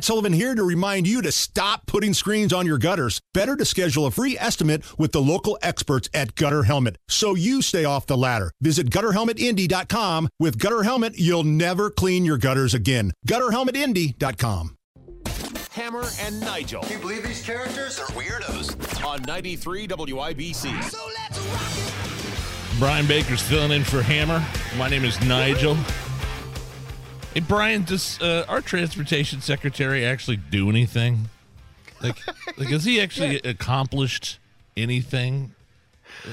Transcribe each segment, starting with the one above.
Matt Sullivan here to remind you to stop putting screens on your gutters. Better to schedule a free estimate with the local experts at Gutter Helmet so you stay off the ladder. Visit gutterhelmetindy.com. With Gutter Helmet, you'll never clean your gutters again. Gutterhelmetindy.com. Hammer and Nigel Can you believe these characters are weirdos? on 93 WIBC. So let's rock it. Brian Baker's filling in for Hammer. My name is Nigel. Hey, Brian, does uh, our transportation secretary actually do anything? Like, like has he actually accomplished anything?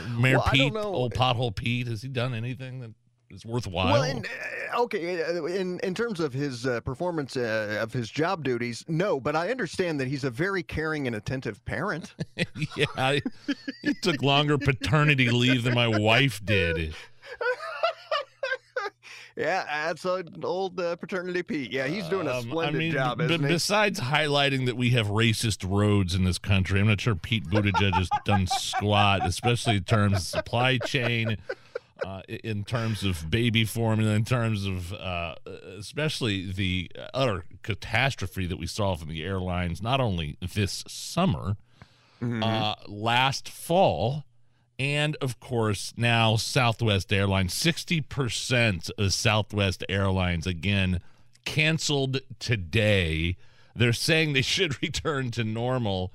Mayor Well, Pete, old pothole Pete, has he done anything that is worthwhile? Well, in, uh, okay, uh, in in terms of his uh, performance uh, of his job duties, no. But I understand that he's a very caring and attentive parent. yeah, I- he took longer paternity leave than my wife did. yeah, that's an old uh, paternity Pete. Yeah, he's doing a Um, splendid I mean, job, b- isn't he? besides highlighting that we have racist roads in this country, I'm not sure Pete Buttigieg has done squat, especially in terms of supply chain, uh, in terms of baby formula, in terms of uh, especially the utter catastrophe that we saw from the airlines, not only this summer, Mm-hmm. uh, last fall. And of course, now Southwest Airlines, 60% of Southwest Airlines again canceled today. They're saying they should return to normal.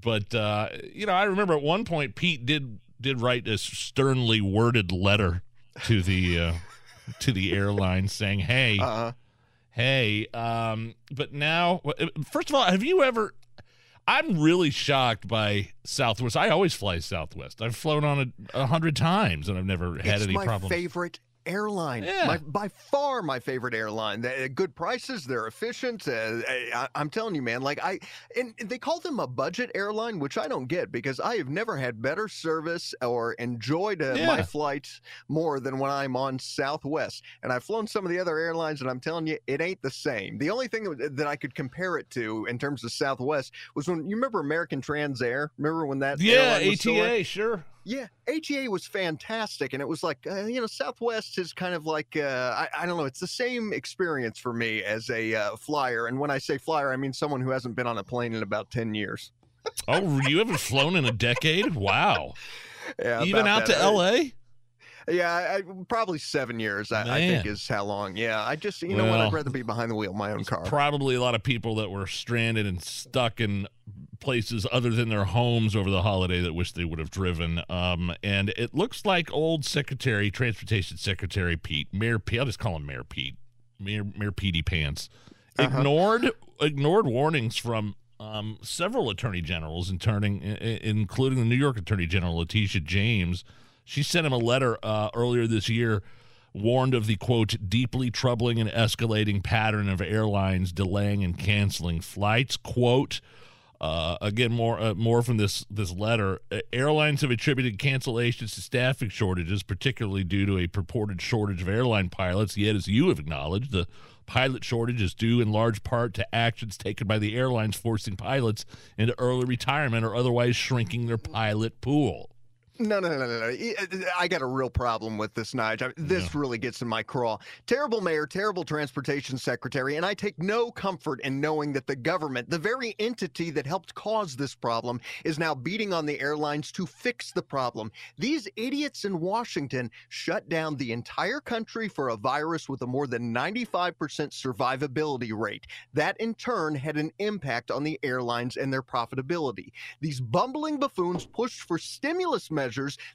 But uh, you know, I remember at one point Pete did did write a sternly worded letter to the uh, to the airline saying, "Hey, uh, hey." Um, but now, first of all, have you ever? I'm really shocked by Southwest. I always fly Southwest. I've flown on it a hundred times, and I've never had it's any my favorite airline. Yeah. My, by far my favorite airline. They, good prices, they're efficient. Uh, I, I'm telling you, man. Like I, and they call them a budget airline, which I don't get because I have never had better service or enjoyed uh, Yeah. my flights more than when I'm on Southwest. And I've flown some of the other airlines, and I'm telling you, it ain't the same. The only thing that- that I could compare it to in terms of Southwest was when you remember American Trans Air. Remember when that yeah, airline was still ATA, sure. Yeah, ATA was fantastic, and it was like uh, you know Southwest is kind of like uh, I, I don't know. It's the same experience for me as a uh, flyer, and when I say flyer, I mean someone who hasn't been on a plane in about ten years. Oh, you haven't flown in a decade? Wow. Yeah, Even out that. to LA? Yeah, I, I- probably seven years. I, I think is how long. Yeah, I just you know what? I'd rather be behind the wheel of my own car. Probably a lot of people that were stranded and stuck in places other than their homes over the holiday that wish they would have driven. Um, and it looks like old Secretary, Transportation Secretary Pete, Mayor Pete, I'll just call him Mayor Pete, Mayor, Mayor Petey Pants, Uh-huh. ignored ignored warnings from um, several attorney generals, in turning, including the New York Attorney General Letitia James. She sent him a letter uh, earlier this year, warned of the quote deeply troubling and escalating pattern of airlines delaying and canceling flights. Quote. Uh, again, more uh, more from this this letter. Uh, airlines have attributed cancellations to staffing shortages, particularly due to a purported shortage of airline pilots. Yet, as you have acknowledged, the pilot shortage is due in large part to actions taken by the airlines forcing pilots into early retirement or otherwise shrinking their pilot pool. No, no, no, no, no. Uh, I got a real problem with this, Nige. I- This really gets in my craw. Terrible mayor, terrible transportation secretary, and I take no comfort in knowing that the government, the very entity that helped cause this problem, is now beating on the airlines to fix the problem. These idiots in Washington shut down the entire country for a virus with a more than 95% survivability rate. That, in turn, had an impact on the airlines and their profitability. These bumbling buffoons pushed for stimulus measures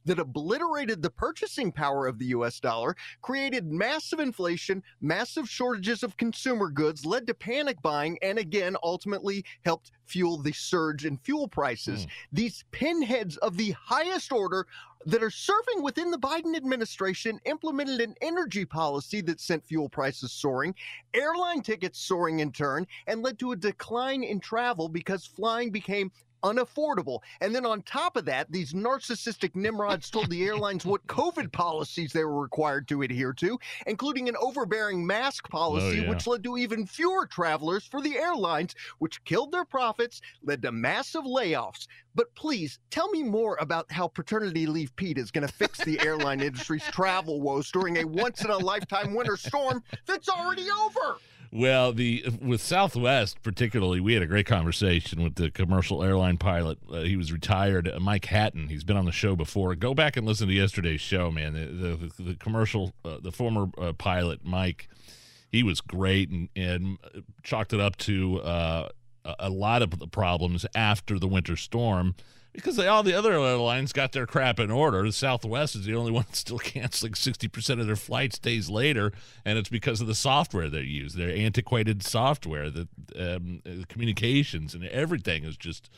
that obliterated the purchasing power of the US dollar, created massive inflation, massive shortages of consumer goods, led to panic buying, and again, ultimately helped fuel the surge in fuel prices. Hmm. These pinheads of the highest order that are serving within the Biden administration implemented an energy policy that sent fuel prices soaring, airline tickets soaring in turn, and led to a decline in travel because flying became unaffordable. And then on top of that, these narcissistic nimrods told the airlines what COVID policies they were required to adhere to, including an overbearing mask oh, policy, yeah. which led to even fewer travelers for the airlines, which killed their profits, led to massive layoffs. But please tell me more about how paternity leave Pete is going to fix the airline industry's travel woes during a once in a lifetime winter storm that's already over. Well, the with Southwest particularly, we had a great conversation with the commercial airline pilot. Uh, he was retired, uh, Mike Hatton. He's been on the show before. Go back and listen to yesterday's show, man. The the, the commercial, uh, the former uh, pilot Mike, he was great and, and chalked it up to uh, a lot of the problems after the winter storm because they, all the other airlines got their crap in order. Southwest is the only one still canceling 60% of their flights days later, and it's because of the software they use. Their antiquated software, the, um, the communications, and everything is just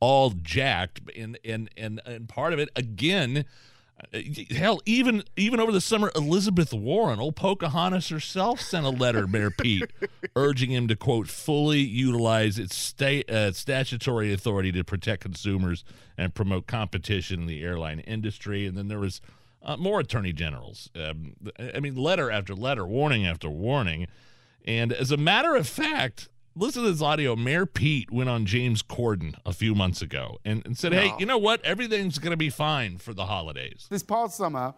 all jacked. And, and, and, and part of it, again, uh, Hell, even even over the summer, Elizabeth Warren, old Pocahontas herself, sent a letter, Mayor Pete, urging him to quote fully utilize its state uh, statutory authority to protect consumers and promote competition in the airline industry. And then there was uh, more attorney generals. Um, I mean, letter after letter, warning after warning. And as a matter of fact, listen to this audio. Mayor Pete went on James Corden a few months ago and, and said, hey, you know what? Everything's going to be fine for the holidays. This past summer,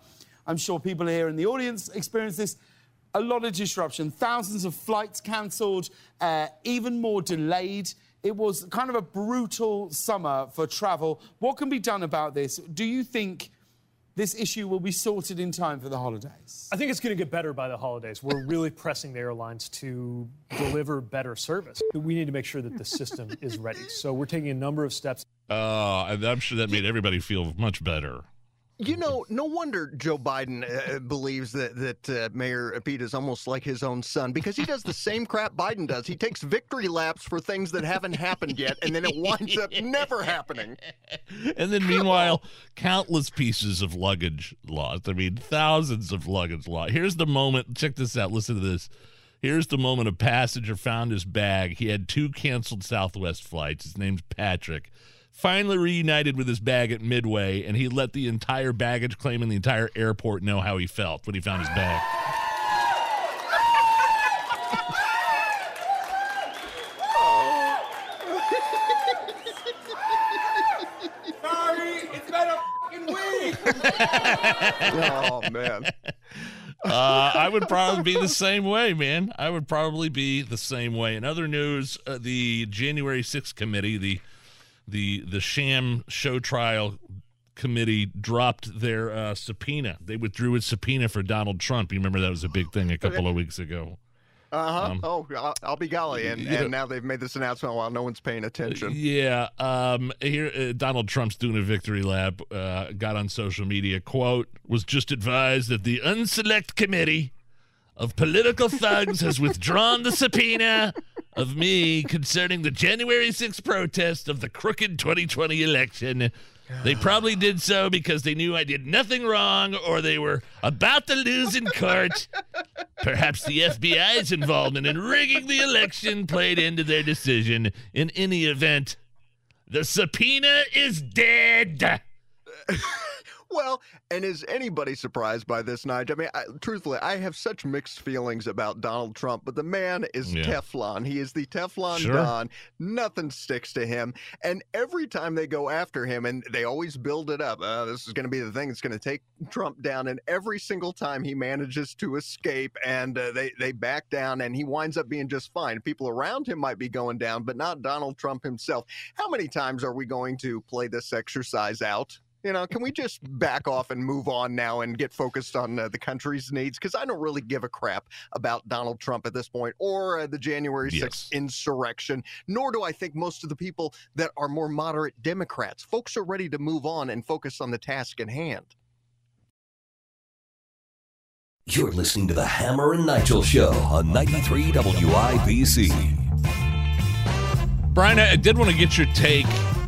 I'm sure people here in the audience experienced this. A lot of disruption, thousands of flights cancelled, uh, even more delayed. It was kind of a brutal summer for travel. What can be done about this? Do you think this issue will be sorted in time for the holidays? I think it's going to get better by the holidays. We're really pressing the airlines to deliver better service. We need to make sure that the system is ready. So we're taking a number of steps. Uh, I'm sure that made everybody feel much better. You know, no wonder Joe Biden uh, believes that that uh, Mayor Pete is almost like his own son because he does the same crap Biden does. He takes victory laps for things that haven't happened yet, and then it winds up never happening. And then, meanwhile, countless pieces of luggage lost. I mean, thousands of luggage lost. Here's the moment. Check this out. Listen to this. Here's the moment a passenger found his bag. He had two canceled Southwest flights. His name's Patrick. Finally reunited with his bag at Midway, and he let the entire baggage claim and the entire airport know how he felt when he found his bag. Sorry, it's been a fucking week. Oh man. Uh, I would probably be the same way, man. I would probably be the same way. In other news, uh, the January 6th committee, the the the sham show trial committee dropped their uh, subpoena. They withdrew its subpoena for Donald Trump. You remember that was a big thing a couple of weeks ago. Uh huh. Um, oh, I'll, I'll be golly, and, you know- and now they've made this announcement while no one's paying attention. Yeah, um, here uh, Donald Trump's doing a victory lap. Uh, got on social media. Quote was just advised that the unselect committee of political thugs has withdrawn the subpoena of me concerning the January 6th protest of the crooked 2020 election. They probably did so because they knew I did nothing wrong or they were about to lose in court. Perhaps the FBI's involvement in rigging the election played into their decision. In any event, the subpoena is dead. Well, and is anybody surprised by this, Nigel? I mean, I, truthfully, I have such mixed feelings about Donald Trump, but the man is Yeah. Teflon. He is the Teflon Sure. Don. Nothing sticks to him. And every time they go after him, and they always build it up, uh, this is going to be the thing that's going to take Trump down. And every single time he manages to escape and uh, they, they back down, and he winds up being just fine. People around him might be going down, but not Donald Trump himself. How many times are we going to play this exercise out? You know, can we just back off and move on now and get focused on uh, the country's needs? Because I don't really give a crap about Donald Trump at this point or uh, the January 6th Yes. insurrection, nor do I think most of the people that are more moderate Democrats. Folks are ready to move on and focus on the task at hand. You're listening to the Hammer and Nigel Show on 93 WIBC. Brian, I I did want to get your take.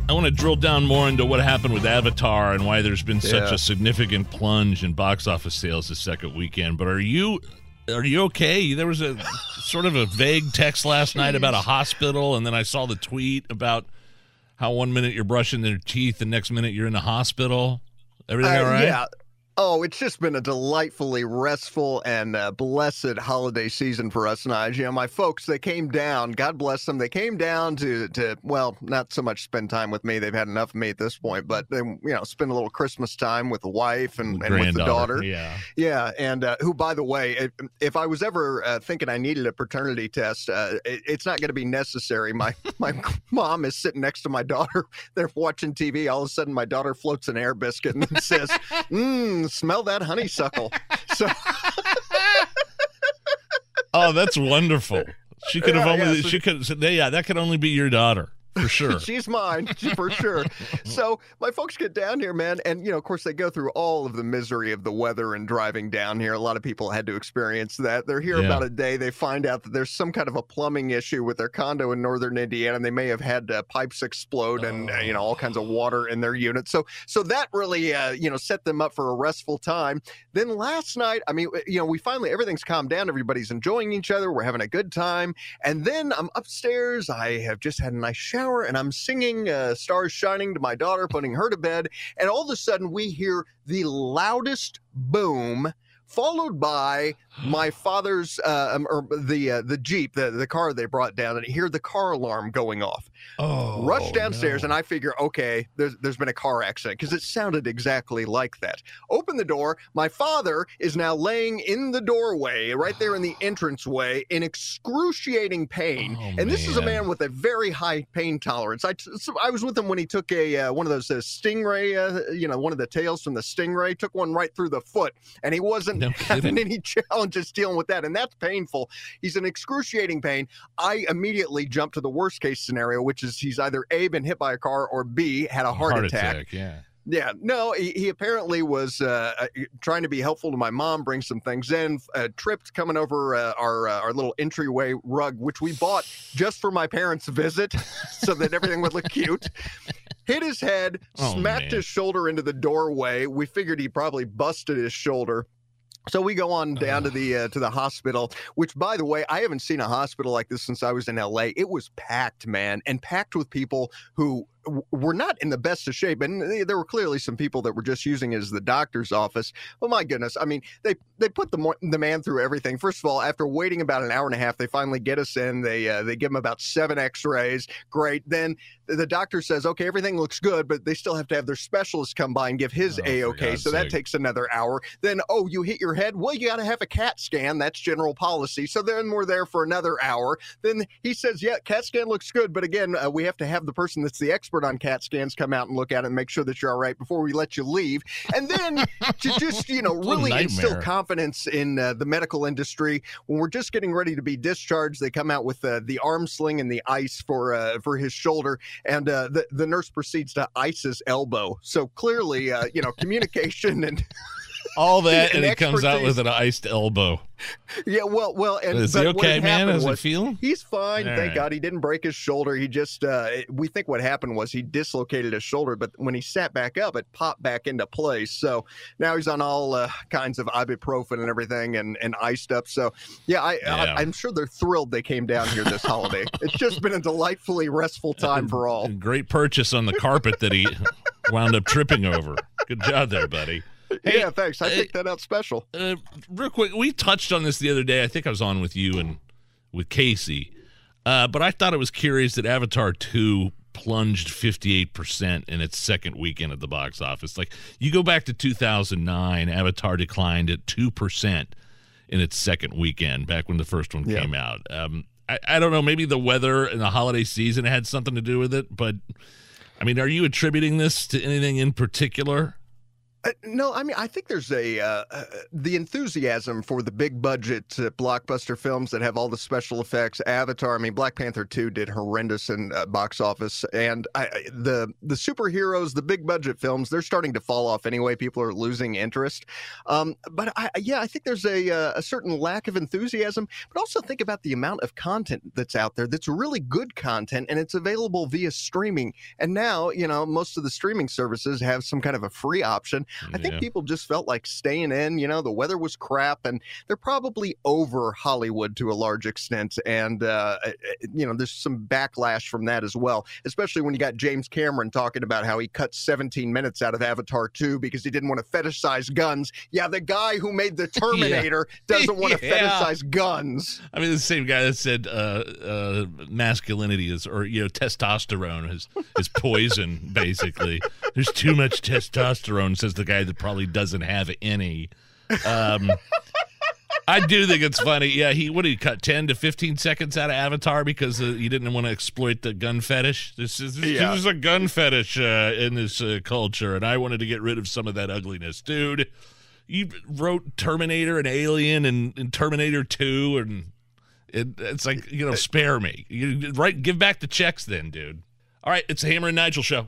I want to drill down more into what happened with Avatar and why there's been such Yeah. a significant plunge in box office sales the second weekend. But are you are you okay? There was a sort of a vague text last night about a hospital, and then I saw the tweet about how one minute you're brushing their teeth, the next minute you're in the hospital. Everything Uh, all right? Yeah. Oh, it's just been a delightfully restful and uh, blessed holiday season for us, Nige. You know, my folks, they came down. God bless them. They came down to to well, not so much spend time with me. They've had enough of me at this point, but they, you know, spend a little Christmas time with the wife and, and with the daughter. Yeah. Yeah, and uh, who, by the way, if, if I was ever uh, thinking I needed a paternity test, uh, it, it's not going to be necessary. My my mom is sitting next to my daughter. They're watching TV. All of a sudden, my daughter floats an air biscuit and says, "Mmm, smell that honeysuckle." So. Oh, that's wonderful. She could have Yeah, only yeah, so- she could yeah, that could only be your daughter for sure. She's mine for sure. So my folks get down here, man, and you know, of course, they go through all of the misery of the weather and driving down here. A lot of people had to experience that. They're here Yeah. about a day. They find out that there's some kind of a plumbing issue with their condo in northern Indiana, and they may have had uh, pipes explode and uh, you know all kinds of water in their unit. So so that really uh, you know set them up for a restful time. Then last night, I mean, you know, we finally everything's calmed down. Everybody's enjoying each other. We're having a good time. And then I'm upstairs. I have just had a nice shower and I'm singing uh, Stars Shining to my daughter, putting her to bed. And all of a sudden, we hear the loudest boom. Followed by my father's, uh, um, or the uh, the jeep, the the car they brought down, and I hear the car alarm going off. Oh, Rush downstairs, no. and I figure, okay, there's there's been a car accident because it sounded exactly like that. Open the door. My father is now laying in the doorway, right there in the entranceway, in excruciating pain. Oh, and this is a man. man with a very high pain tolerance. I so I was with him when he took a uh, one of those uh, stingray, uh, you know, one of the tails from the stingray, took one right through the foot, and he wasn't No having any challenges dealing with that, and that's painful. He's in excruciating pain. I immediately jumped to the worst case scenario, which is he's either A, been hit by a car, or B, had a heart, attack. Yeah. Yeah, no, he, he apparently was uh, uh, trying to be helpful to my mom, bring some things in, uh, tripped coming over uh, our uh, our little entryway rug, which we bought just for my parents' visit, so that everything would look cute. Hit his head, Oh, smacked man. his shoulder into the doorway. We figured he probably busted his shoulder. So we go on down to the uh, to the hospital, which by the way, I haven't seen a hospital like this since I was in LA. It was packed, man, and packed with people who were not in the best of shape, and there were clearly some people that were just using it as the doctor's office. But my goodness, I mean, they they put the the man through everything. First of all, after waiting about an hour and a half, they finally get us in. They uh, they give him about seven X-rays. Great. Then the doctor says, okay, everything looks good, but they still have to have their specialist come by and give his Oh, a-okay. God's So that takes another hour. Then oh, you hit your head. Well, you got to have a CAT scan. That's general policy. So then we're there for another hour. Then he says, yeah, CAT scan looks good, but again, uh, we have to have the person that's the expert on CAT scans come out and look at it and make sure that you're all right before we let you leave. And then to just you know really instill confidence in uh, the medical industry when we're just getting ready to be discharged, they come out with uh, the arm sling and the ice for uh, for his shoulder, and uh, the the nurse proceeds to ice his elbow. So clearly, uh, you know, communication and All that, and And he comes out with an iced elbow. yeah, well, well, and Is he what okay, man? happened How's he was- feeling? He's fine, All thank right. God. He didn't break his shoulder. He just, uh, we think what happened was he dislocated his shoulder, but when he sat back up, it popped back into place. So now he's on all uh, kinds of ibuprofen and everything, and and iced up. So yeah, I, Yeah. I I'm sure they're thrilled they came down here this holiday. It's just been a delightfully restful time for all. Great purchase on the carpet that he wound up tripping over. Good job there, buddy. Hey, yeah, thanks. I uh, picked that out special. Uh, real quick, we touched on this the other day. I think I was on with you and with Casey, uh, but I thought it was curious that Avatar Two plunged 58% in its second weekend at the box office. Like you go back to 2009, Avatar declined at 2% in its second weekend back when the first one Yeah. came out. Um, I, I don't know, maybe the weather and the holiday season had something to do with it, but I mean, are you attributing this to anything in particular? Uh, no, I mean I think there's a uh, uh, the enthusiasm for the big budget uh, blockbuster films that have all the special effects. Avatar, I mean Black Panther two did horrendous in box office, and I, the the superheroes, the big budget films, they're starting to fall off anyway. People are losing interest. Um, but I, yeah, I think there's a a certain lack of enthusiasm. But also think about the amount of content that's out there that's really good content, and it's available via streaming. And now you know most of the streaming services have some kind of a free option. I think Yeah. people just felt like staying in. You know, the weather was crap, and they're probably over Hollywood to a large extent. And uh, uh, you know, there's some backlash from that as well, especially when you got James Cameron talking about how he cut 17 minutes out of Avatar 2 because he didn't want to fetishize guns. Yeah, the guy who made the Terminator doesn't want to Yeah. fetishize guns. I mean, the same guy that said uh, uh, masculinity is, or you know, testosterone is is poison. basically, there's too much testosterone. Says the guy that probably doesn't have any. Um, I do think it's funny. Yeah, he what did he cut ten to fifteen seconds out of Avatar because uh, he didn't want to exploit the gun fetish. This is this, Yeah. is a gun fetish uh, in this uh, culture, and I wanted to get rid of some of that ugliness, dude. You wrote Terminator and Alien and, and Terminator Two, and it, it's like you know, spare me. You right, give back the checks, then, dude. All right, it's the Hammer and Nigel show.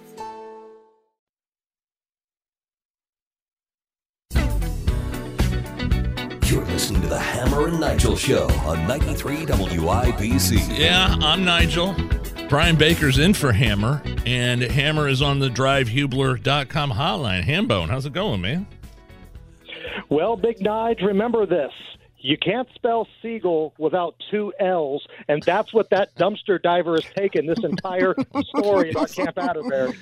The and Nigel Show on 93 WIBC. Yeah, I'm Nigel. Brian Baker's in for Hammer, and Hammer is on the drivehubler.com hotline. Hambone, how's it going, man? Well, Big Nige, remember this. You can't spell seagull without two L's, and that's what that dumpster diver has taken this entire story about Camp Atterbury.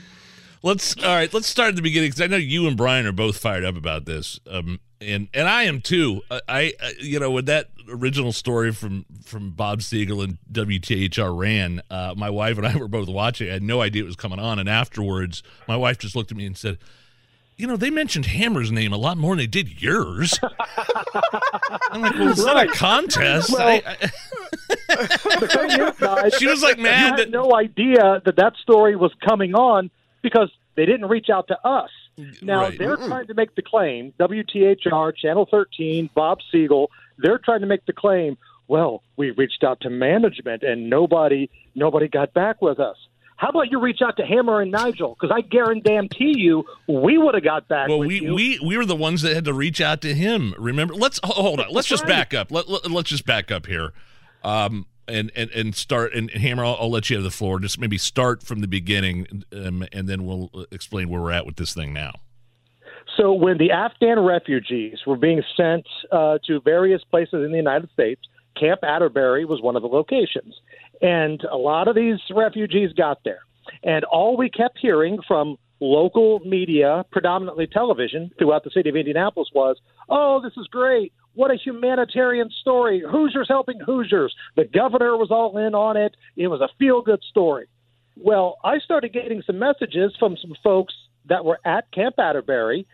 Let's all right. Let's start at the beginning because I know you and Brian are both fired up about this, um, and and I am too. I, I uh, you know when that original story from from Bob Segall and WTHR ran, uh, my wife and I were both watching. I had no idea it was coming on, and afterwards, my wife just looked at me and said. You know, they mentioned Hammer's name a lot more than they did yours. I'm like, well, it's not a contest. Well, I, I, is, Nige, she was like you mad had that no idea that that story was coming on because they didn't reach out to us. Now Right. they're trying to make the claim. WTHR, Channel 13, Bob Segall, they're trying to make the claim. Well, we reached out to management and nobody, nobody got back with us. How about you reach out to Hammer and Nigel? Because I guarantee you, we would have got back Well, with we, you. we we were the ones that had to reach out to him. Remember? Let's hold on. Let's just back up. Let, let us just back up here, um, and and and start. And Hammer, I'll, I'll let you have the floor. Just maybe start from the beginning, um, and then we'll explain where we're at with this thing now. So when the Afghan refugees were being sent uh, to various places in the United States, Camp Atterbury was one of the locations. And a lot of these refugees got there. And all we kept hearing from local media, predominantly television, throughout the city of Indianapolis was, oh, this is great. What a humanitarian story. Hoosiers helping Hoosiers. The governor was all in on it. It was a feel good story. Well, I started getting some messages from some folks that were at Camp Atterbury,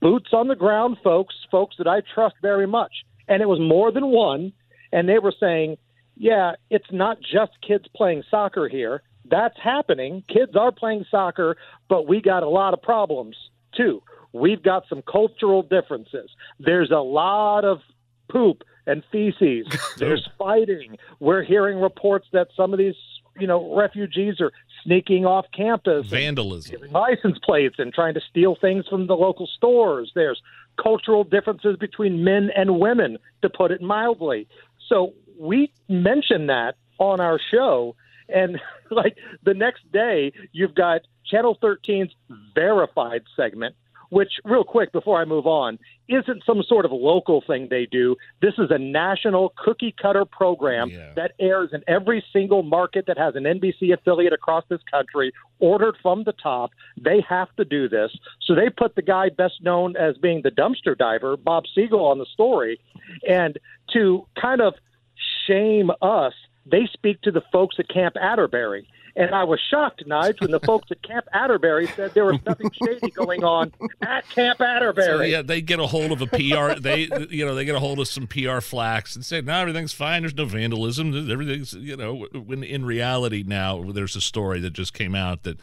boots on the ground folks, folks that I trust very much. And it was more than one. And they were saying, yeah, it's not just kids playing soccer here. That's happening. Kids are playing soccer, but we got a lot of problems too. We've got some cultural differences. There's a lot of poop and feces. There's fighting. We're hearing reports that some of these, you know, refugees are sneaking off campus. and Vandalism. license plates and trying to steal things from the local stores. There's cultural differences between men and women, to put it mildly. So we mentioned that on our show, and like the next day, you've got Channel 13's verified segment. Which, real quick, before I move on, isn't some sort of local thing they do. This is a national cookie cutter program Yeah. that airs in every single market that has an NBC affiliate across this country, ordered from the top. They have to do this. So they put the guy best known as being the dumpster diver, Bob Segall, on the story. And to kind of shame us, they speak to the folks at Camp Atterbury. And I was shocked, Nige, when the folks at Camp Atterbury said there was nothing shady going on at Camp Atterbury. So, yeah, they get a hold of a PR. They you know they get a hold of some PR flax and say, no, everything's fine. There's no vandalism. Everything's you know. When in reality now, there's a story that just came out that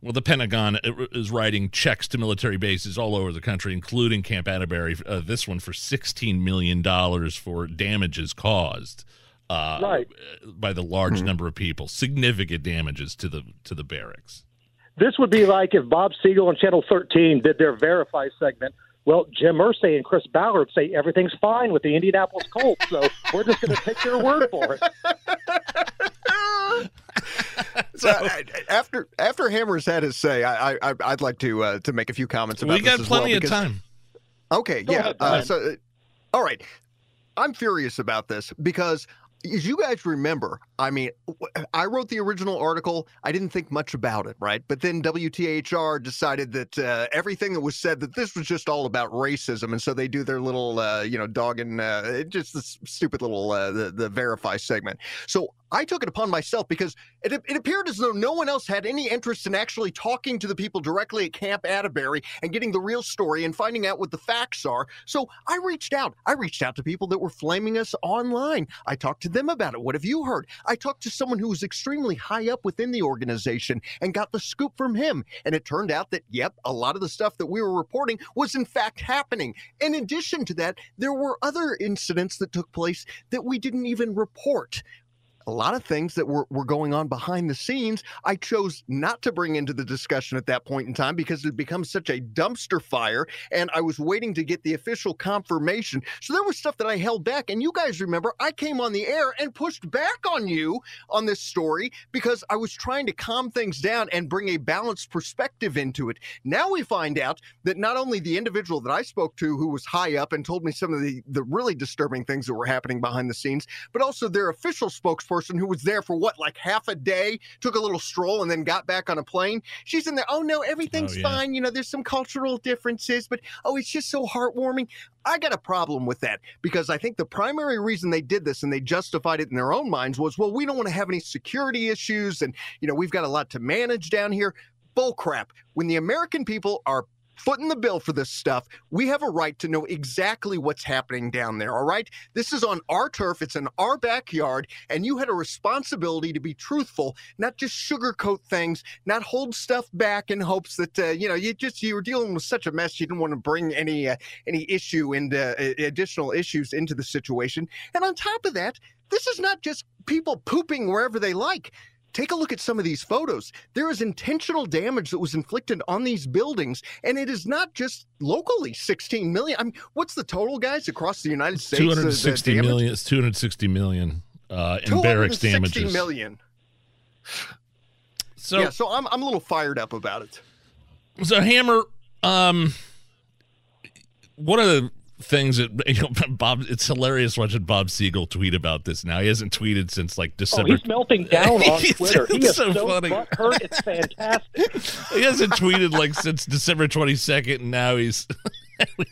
Well, the Pentagon is writing checks to military bases all over the country, including Camp Atterbury. Uh, this one for $16 million for damages caused uh, Right. by the large number of people. Significant damages to the to the barracks. This would be like if Bob Segall on Channel 13 did their Verify segment. Well, Jim Irsay and Chris Ballard say everything's fine with the Indianapolis Colts, so we're just going to take their word for it. So, uh, after after Hammer's had his say, I, I I'd like to uh, to make a few comments about we this got as plenty well, of time. Okay, Go yeah. ahead, uh, so, uh, all right. I'm furious about this because, as you guys remember, I mean, I wrote the original article. I didn't think much about it, right? But then WTHR decided that uh, everything that was said that this was just all about racism, and so they do their little, uh, you know, dog and uh, just this stupid little uh, the the verify segment. So I took it upon myself because it, it appeared as though no one else had any interest in actually talking to the people directly at Camp Atterbury and getting the real story and finding out what the facts are. So I reached out. I reached out to people that were flaming us online. I talked to them about it. What have you heard? I talked to someone who was extremely high up within the organization and got the scoop from him. And it turned out that, yep, a lot of the stuff that we were reporting was in fact happening. In addition to that, there were other incidents that took place that we didn't even report a lot of things that were, were going on behind the scenes I chose not to bring into the discussion at that point in time because it becomes such a dumpster fire and I was waiting to get the official confirmation. So there was stuff that I held back and you guys remember I came on the air and pushed back on you on this story because I was trying to calm things down and bring a balanced perspective into it. Now we find out that not only the individual that I spoke to who was high up and told me some of the the really disturbing things that were happening behind the scenes but also their official spokesperson who was there for what, like half a day, took a little stroll and then got back on a plane. She's in there, oh no, oh, everything's Oh, yeah. fine. You know, there's some cultural differences, but oh, it's just so heartwarming. I got a problem with that because I think the primary reason they did this and they justified it in their own minds was, well, we don't want to have any security issues and, you know, we've got a lot to manage down here. Bull crap. When the American people are footing the bill for this stuff, we have a right to know exactly what's happening down there, all right? This is on our turf, it's in our backyard, and you had a responsibility to be truthful, not just sugarcoat things, not hold stuff back in hopes that uh, you know, you just you were dealing with such a mess you didn't want to bring any uh, any issue and uh, additional issues into the situation. And on top of that, this is not just people pooping wherever they like. Take a look at some of these photos. There is intentional damage that was inflicted on these buildings, and it is not just locally 16 million. I mean, what's the total, guys, across the United States? Two the- the hundred sixty million. It's two hundred sixty million uh, in barracks damages. million. So yeah, so I'm I'm a little fired up about it. So Hammer, um, one of the things that you know, Bob, it's hilarious watching Bob Segall tweet about this. Now he hasn't tweeted since like Oh, December. he's melting down on Twitter. He is so so, funny. butthurt. It's fantastic. he hasn't tweeted like since December twenty second, and now he's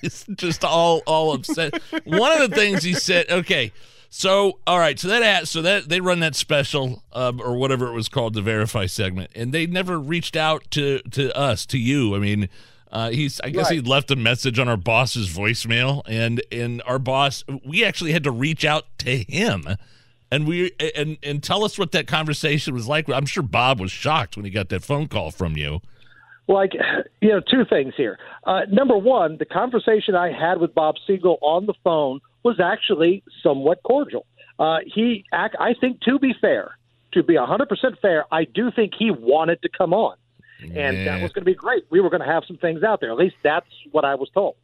he's just all all upset. One of the things he said, okay. So, all right, so that so that they run that special um, or whatever it was called, the verify segment, and they never reached out to to us, to you. I mean, uh, he's I guess he left a message on our boss's voicemail, and and our boss, we actually had to reach out to him, and we and and tell us what that conversation was like. I'm sure Bob was shocked when he got that phone call from you. like you know two things here uh, number one the conversation i had with bob segall on the phone was actually somewhat cordial uh, he i think to be fair to be 100% fair i do think he wanted to come on and that was going to be great we were going to have some things out there at least that's what i was told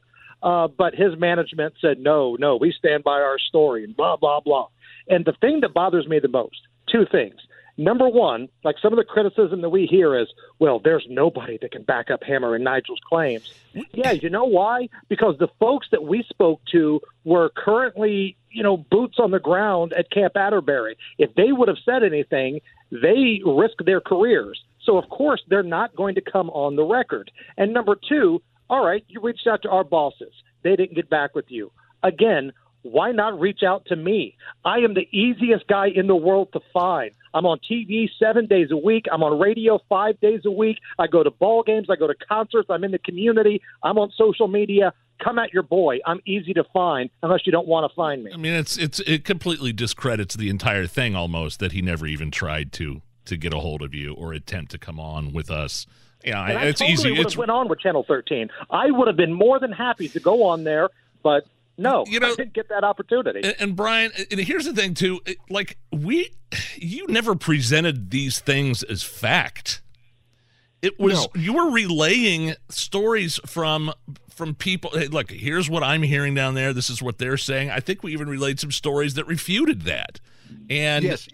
uh, but his management said no no we stand by our story and blah blah blah and the thing that bothers me the most two things Number one, like some of the criticism that we hear is, well, there's nobody that can back up Hammer and Nigel's claims. Yeah, you know why? Because the folks that we spoke to were currently, you know, boots on the ground at Camp Atterbury. If they would have said anything, they risk their careers. So, of course, they're not going to come on the record. And number two, all right, you reached out to our bosses. They didn't get back with you. Again, why not reach out to me? I am the easiest guy in the world to find. I'm on TV seven days a week. I'm on radio five days a week. I go to ball games. I go to concerts. I'm in the community. I'm on social media. Come at your boy. I'm easy to find unless you don't want to find me. I mean, it's it's it completely discredits the entire thing almost that he never even tried to to get a hold of you or attempt to come on with us You know, it's totally easy. would It's have went on with Channel 13. I would have been more than happy to go on there, but no, You know- I didn't get that opportunity. And, and Brian, and here's the thing too. Like we, you never presented these things as fact. It was you were relaying stories from from people. Hey, look, here's what I'm hearing down there. This is what they're saying. I think we even relayed some stories that refuted that. And Yes.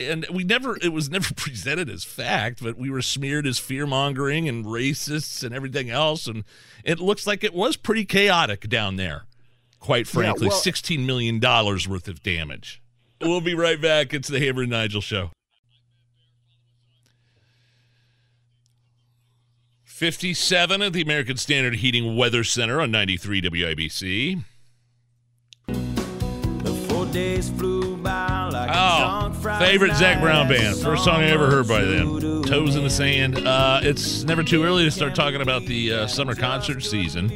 And we never it was never presented as fact, but we were smeared as fear mongering and racists and everything else. And it looks like it was pretty chaotic down there. Quite frankly, well- sixteen million dollars worth of damage. We'll be right back. It's the Hammer and Nigel show. 57 at the American Standard Heating Weather Center on 93 WIBC. Oh, favorite Zac Brown band. First song I ever heard by them. Toes in the Sand. Uh, it's never too early to start talking about the uh, summer concert season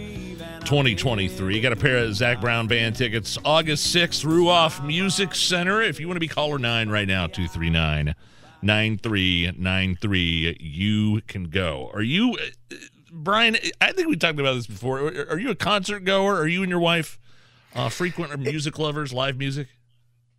2023. Got a pair of Zac Brown band tickets August 6th, Ruoff Music Center. If you want to be caller 9 right now, 239 9393, you can go. Are you, uh, Brian? I think we talked about this before. Are are you a concert goer? Are you and your wife uh, frequent music lovers, live music?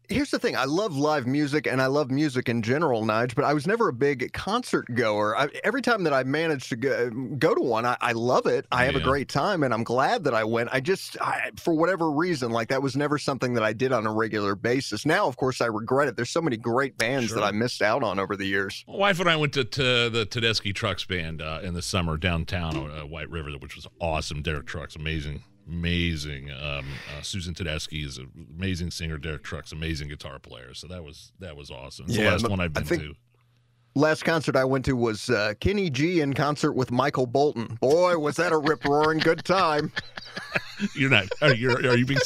Here's the thing. I love live music and I love music in general, Nige, but I was never a big concert goer. I, every time that I managed to go, go to one, I, I love it. I have a great time and I'm glad that I went. I just, I, for whatever reason, like that was never something that I did on a regular basis. Now, of course, I regret it. There's so many great bands Sure. that I missed out on over the years. My wife and I went to, to the Tedeschi Trucks Band uh, in the summer downtown uh, White River, which was awesome. Derek Trucks, amazing, amazing. Um, uh, Susan Tedeschi is an amazing singer. Derek Trucks, amazing guitar player. So that was that was awesome. It's the last one I've been think- to. Last concert I went to was uh, Kenny G in concert with Michael Bolton. Boy, was that a rip roaring good time. You're not. Are you? Are you being?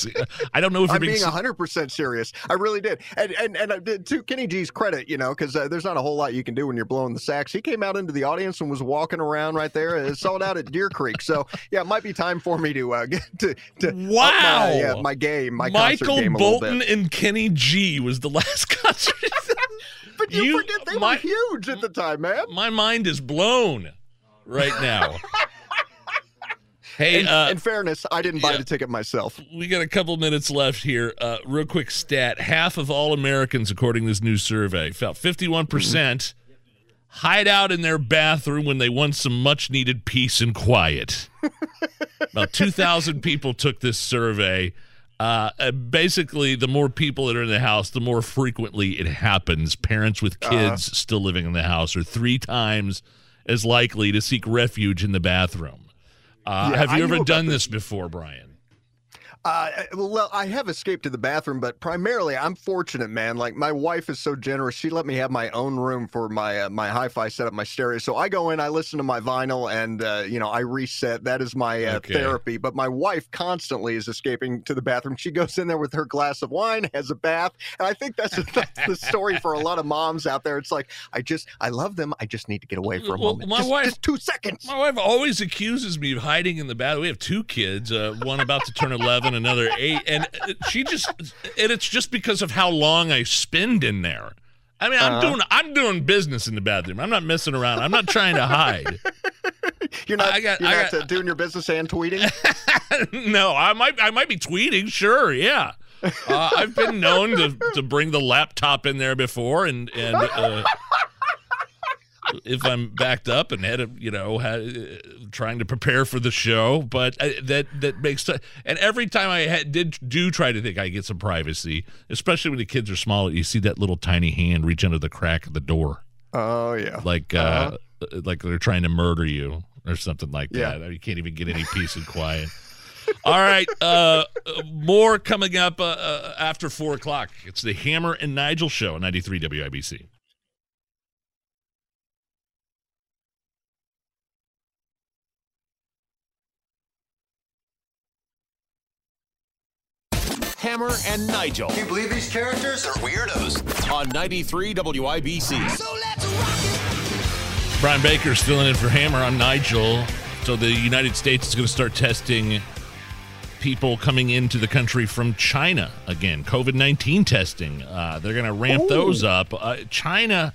I don't know if you're being. I'm being. being 100% serious. I really did. And and and I to Kenny G's credit, you know, because uh, there's not a whole lot you can do when you're blowing the sax. He came out into the audience and was walking around right there. It sold out at Deer Creek. So yeah, it might be time for me to uh, get to, to Wow. my, uh, my game, my concert Michael game a little Bolton and Kenny G was the last concert. But you, you- forget they my- were huge at the time, man. My mind is blown right now. Hey, In, uh, in fairness, I didn't buy yeah. the ticket myself. we got a couple minutes left here. Uh, real quick stat: half of all Americans, according to this new survey, felt fifty-one percent hide out in their bathroom when they want some much-needed peace and quiet. About two thousand people took this survey. Uh, uh, basically, the more people that are in the house, the more frequently it happens. Parents with kids still living in the house are three times as likely to seek refuge in the bathroom. Uh, Yeah, have you ever done this before, Brian? Uh, well, I have escaped to the bathroom, but primarily I'm fortunate, man. Like my wife is so generous; she let me have my own room for my uh, my hi-fi setup, my stereo. So I go in, I listen to my vinyl, and uh, you know I reset. That is my uh, Okay. therapy. But my wife constantly is escaping to the bathroom. She goes in there with her glass of wine, has a bath, and I think that's that's the story for a lot of moms out there. It's like I just I love them. I just need to get away for a Well, moment. my just, wife- just two seconds. My wife always accuses me of hiding in the bathroom. We have two kids, uh, one about to turn 11, another eight. And she just, and it's just because of how long I spend in there. I mean, I'm Uh-huh. doing, I'm doing business in the bathroom. I'm not messing around. I'm not trying to hide. You're not I got- you're I not got- doing your business and tweeting. no, I might, I might be tweeting. Sure, yeah. Uh, I've been known to, to bring the laptop in there before, and and uh, if I'm backed up and had a, you know had, uh, trying to prepare for the show, but uh, that that makes t- and every time I had, did do try to think I get some privacy, especially when the kids are small, you see that little tiny hand reach under the crack of the door, Oh yeah. like uh, like they're trying to murder you or something like Yeah. that. You can't even get any peace and quiet. All right, uh, uh, more coming up uh, uh, after four o'clock. It's the Hammer and Nigel show on 93 WIBC. Hammer and Nigel Can you believe these characters are weirdos? on 93 WIBC. So let's rock it. Brian Baker's filling in for Hammer on Nigel. So the United States is going to start testing people coming into the country from China again. COVID nineteen testing. Uh, they're going to ramp those up. Uh, China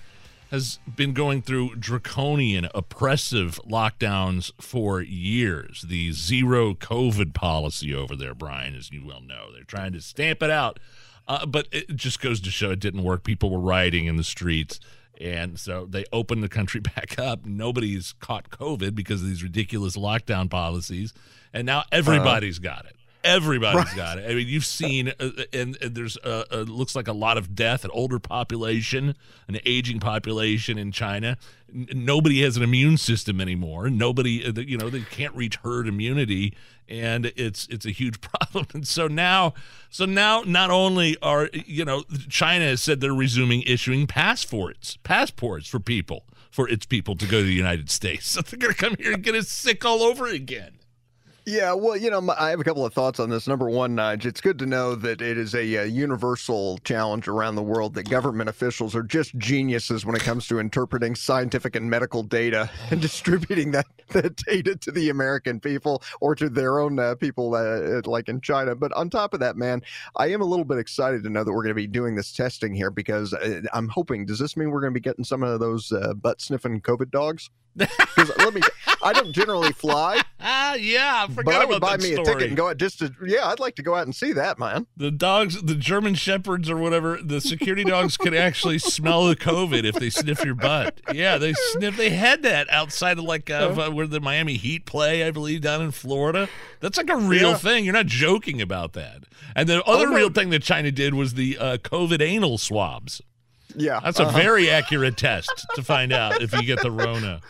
has been going through draconian, oppressive lockdowns for years. The zero COVID policy over there, Brian, as you well know, they're trying to stamp it out. Uh, but it just goes to show it didn't work. People were rioting in the streets. And so they opened the country back up. Nobody's caught COVID because of these ridiculous lockdown policies. And now everybody's got it. Everybody's Right. got it. I mean, you've seen, uh, and, and there's uh, uh, looks like a lot of death, an older population, an aging population in China. N- nobody has an immune system anymore. Nobody, uh, you know, they can't reach herd immunity, and it's it's a huge problem. And so now, so now, not only are you know, China has said they're resuming issuing passports, passports for people, for its people to go to the United States. So they're going to come here and get us sick all over again. Yeah, well, you know, I have a couple of thoughts on this. Number one, Nige, it's good to know that it is a, uh universal challenge around the world that government officials are just geniuses when it comes to interpreting scientific and medical data and distributing that, that data to the American people or to their own uh, people, uh, like in China. But on top of that, man, I am a little bit excited to know that we're going to be doing this testing here because uh, I'm hoping, does this mean we're going to be getting some of those uh, butt sniffing COVID dogs? Because let me, I don't generally fly. Ah, yeah, I But forgot I would buy me story. a ticket and go out just to yeah. I'd like to go out and see that, man. the dogs, the German shepherds or whatever, the security dogs can actually smell the COVID if they sniff your butt. Yeah, they sniff. They had that outside of like uh, Uh-huh. where the Miami Heat play, I believe, down in Florida. That's like a real Yeah. thing. You're not joking about that. And the other Oh, no. real thing that China did was the uh, COVID anal swabs. Yeah, That's a uh-huh. very accurate test to find out if you get the Rona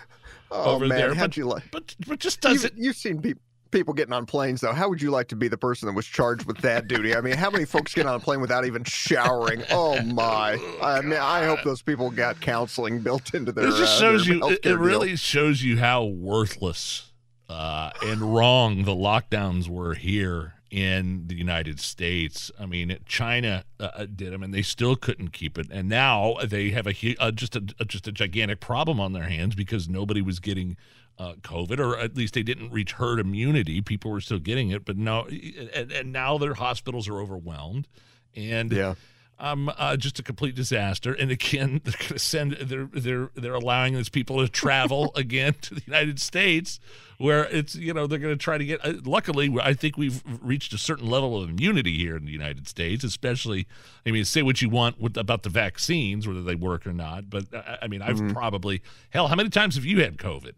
oh over man. there. How'd But, you like? but but just does You've, you've seen people. People getting on planes though. How would you like to be the person that was charged with that duty? I mean, how many folks get on a plane without even showering? Oh my! I mean, I hope those people got counseling built into their. It just uh, shows you. It, it deal. really shows you how worthless uh, and wrong the lockdowns were here in the United States. I mean, China uh, did them, and they still couldn't keep it. And now they have a uh, just a uh, just a gigantic problem on their hands because nobody was getting. Uh, COVID, or at least they didn't reach herd immunity. People were still getting it, but now and, and now their hospitals are overwhelmed, and Yeah. Um, uh, just a complete disaster. And again, they're going to send they're they're they're allowing these people to travel again to the United States, where it's you know they're going to try to get. Uh, luckily, I think we've reached a certain level of immunity here in the United States, especially. I mean, say what you want with, about the vaccines, whether they work or not, but uh, I mean, I've probably hell. How many times have you had COVID?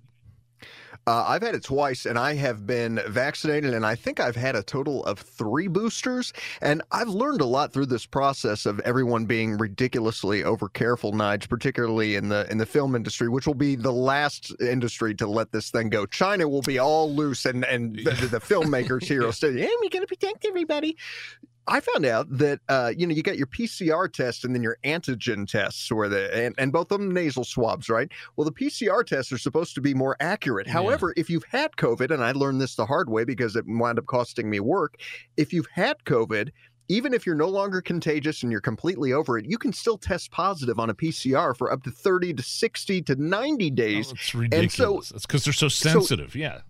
Uh, I've had it twice, and I have been vaccinated, and I think I've had a total of three boosters. And I've learned a lot through this process of everyone being ridiculously over careful, Nige, particularly in the in the film industry, which will be the last industry to let this thing go. China will be all loose, and and the, the, filmmakers here will say, "Yeah, we're going to protect everybody." I found out that uh, you know you got your PCR test and then your antigen tests, where the and, and both of them nasal swabs, right? Well, the PCR tests are supposed to be more accurate. However, if you've had COVID, and I learned this the hard way because it wound up costing me work, if you've had COVID, even if you're no longer contagious and you're completely over it, you can still test positive on a PCR for up to 30 to 60 to 90 days. Oh, it's ridiculous. It's because they're so sensitive. yeah.